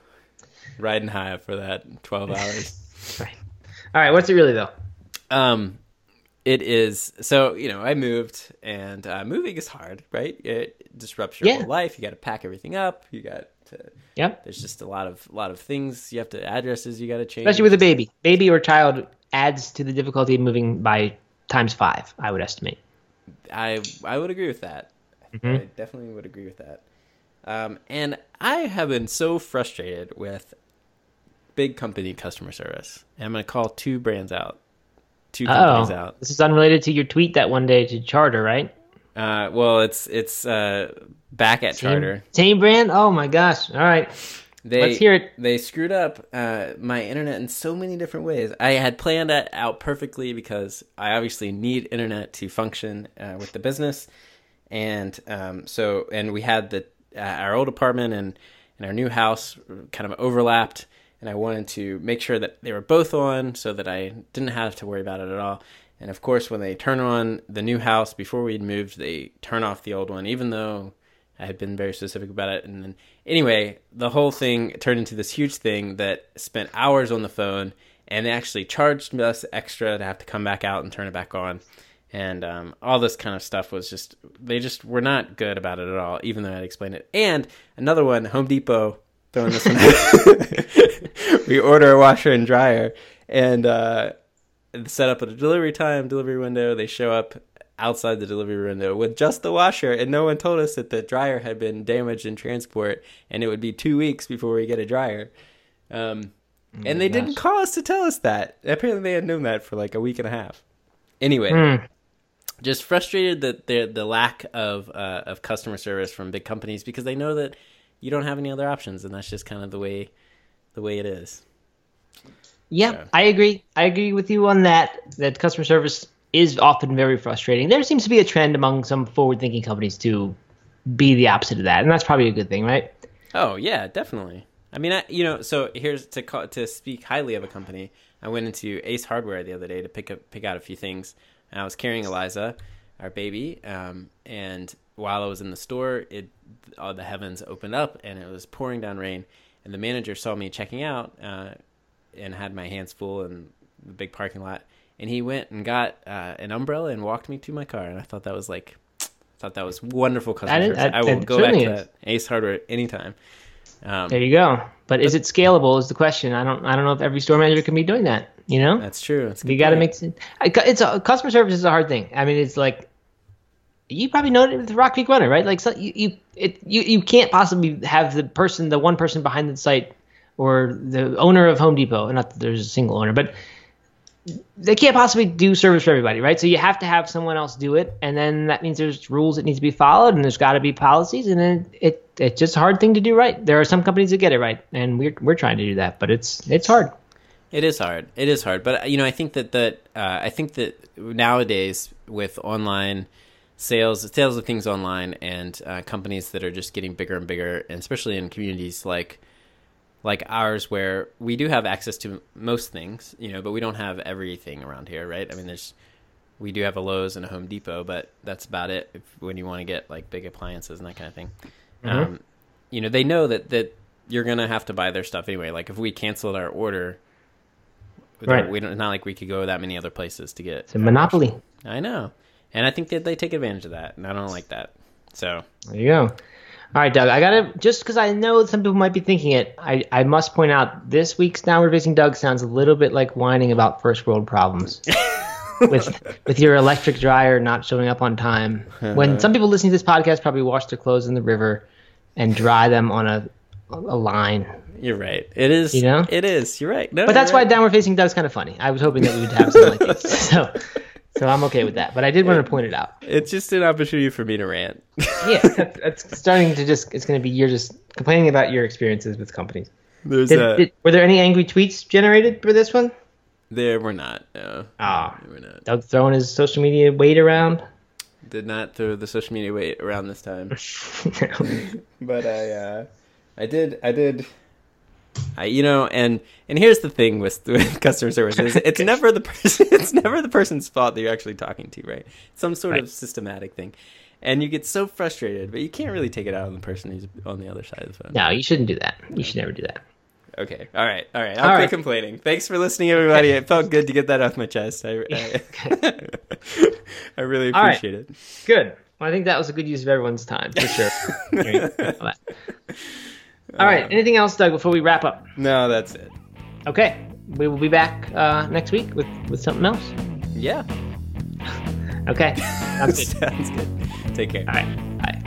Riding high for that twelve hours. Right. All right. What's it really though? Um, it is so you know I moved and uh, moving is hard, right? It disrupts your Yeah. whole life. You got to pack everything up. You got to. yeah There's just a lot of a lot of things you have to addresses you got to change. Especially with a baby. Baby or child adds to the difficulty of moving by times five. I would estimate. I I would agree with that. Mhm. I definitely would agree with that. Um, and I have been so frustrated with big company customer service. And I'm going to call two brands out, two companies Oh, out. this is unrelated to your tweet that one day to Charter, right? Uh, well, it's it's uh, back at Same- Charter. Same brand. Oh my gosh! All right, They, let's hear it. They screwed up uh, my internet in so many different ways. I had planned that out perfectly because I obviously need internet to function uh, with the business, and um, so and we had the uh, our old apartment and and our new house kind of overlapped, and I wanted to make sure that they were both on so that I didn't have to worry about it at all. And of course, when they turn on the new house before we'd moved, they turn off the old one, even though I had been very specific about it. And then, anyway, the whole thing turned into this huge thing that spent hours on the phone, and they actually charged us extra to have to come back out and turn it back on. And um, all this kind of stuff was just, they just were not good about it at all, even though I'd explained it. And another one, Home Depot, throwing this one we order a washer and dryer, and uh, set up a delivery time, delivery window. They show up outside the delivery window with just the washer, and no one told us that the dryer had been damaged in transport, and it would be two weeks before we get a dryer. Um, and they didn't call us to tell us that. Apparently, they had known that for like a week and a half. Anyway, Hmm. just frustrated that the the lack of uh, of customer service from big companies because they know that you don't have any other options, and that's just kind of the way the way it is. Yeah, Yeah. I agree. I agree with you on that. That customer service is often very frustrating. There seems to be a trend among some forward-thinking companies to be the opposite of that, and that's probably a good thing, right? Oh yeah, definitely. I mean, I, you know, so here's to call, to speak highly of a company. I went into Ace Hardware the other day to pick up pick out a few things. And I was carrying Eliza, our baby, um, and while I was in the store, it all the heavens opened up and it was pouring down rain. And the manager saw me checking out uh, and had my hands full in the big parking lot. And he went and got uh, an umbrella and walked me to my car. And I thought that was like, I thought that was wonderful customer is- service. that- I will go back to that Ace Hardware anytime. Um, There you go. But is it scalable? Is the question. I don't. I don't know if every store manager can be doing that. You know, That's true. That's you got to make. It's a customer service is a hard thing. I mean, it's like you probably know it with Rock Creek Runner, right? Like so you you it, you you can't possibly have the person, the one person behind the site, or the owner of Home Depot. Not that there's a single owner, but they can't possibly do service for everybody, right? So you have to have someone else do it, and then that means there's rules that need to be followed, and there's got to be policies, and then it it's just a hard thing to do right. There are some companies that get it right, and we're we're trying to do that, but it's it's hard. It is hard. It is hard, but you know, I think that that uh, I think that nowadays with online sales, sales of things online, and uh, companies that are just getting bigger and bigger, and especially in communities like like ours where we do have access to most things, you know, but we don't have everything around here, right? I mean, there's we do have a Lowe's and a Home Depot, but that's about it. If, when you want to get like big appliances and that kind of thing, Mhm. um, you know, they know that that you're gonna have to buy their stuff anyway. Like if we canceled our order, Right. we don't. Not like we could go that many other places to get. It's a monopoly. I know, and I think that they take advantage of that, and I don't like that. So There you go. All right, Doug. I gotta just because I know some people might be thinking it. I, I must point out this week's downward facing Doug sounds a little bit like whining about first world problems with with your electric dryer not showing up on time. When uh-huh. some people listening to this podcast probably wash their clothes in the river and dry them on a a line. you're right. It is. You know? it is. You're right. No, But that's you're why right. downward facing Doug's kind of funny. I was hoping that we would have something like this. So so I'm okay with that. But I did want to point it out. It's just an opportunity for me to rant. Yeah, that's, that's starting to just. It's going to be you're just complaining about your experiences with companies. There's Did, a, did, were there any angry tweets generated for this one? there we're not. No, Ah, we're not. Doug throwing his social media weight around. Did not throw the social media weight around this time. but I uh, I did I did I you know and and here's the thing with, with customer service is it's never the person it's never the person's fault that you're actually talking to right? Some sort of systematic thing. And you get so frustrated but you can't really take it out on the person who's on the other side of the phone. No, you shouldn't do that. You should never do that. okay. All right. All right. I'll All quit right. complaining. Thanks for listening everybody. It felt good to get that off my chest. I I, I really All right. appreciate it. Good. Well, I think that was a good use of everyone's time for sure. All right. Anything else, Doug? Before we wrap up. no that's it Okay. We will be back uh, next week with with something else. yeah Okay. Sounds good. sounds good take care All right.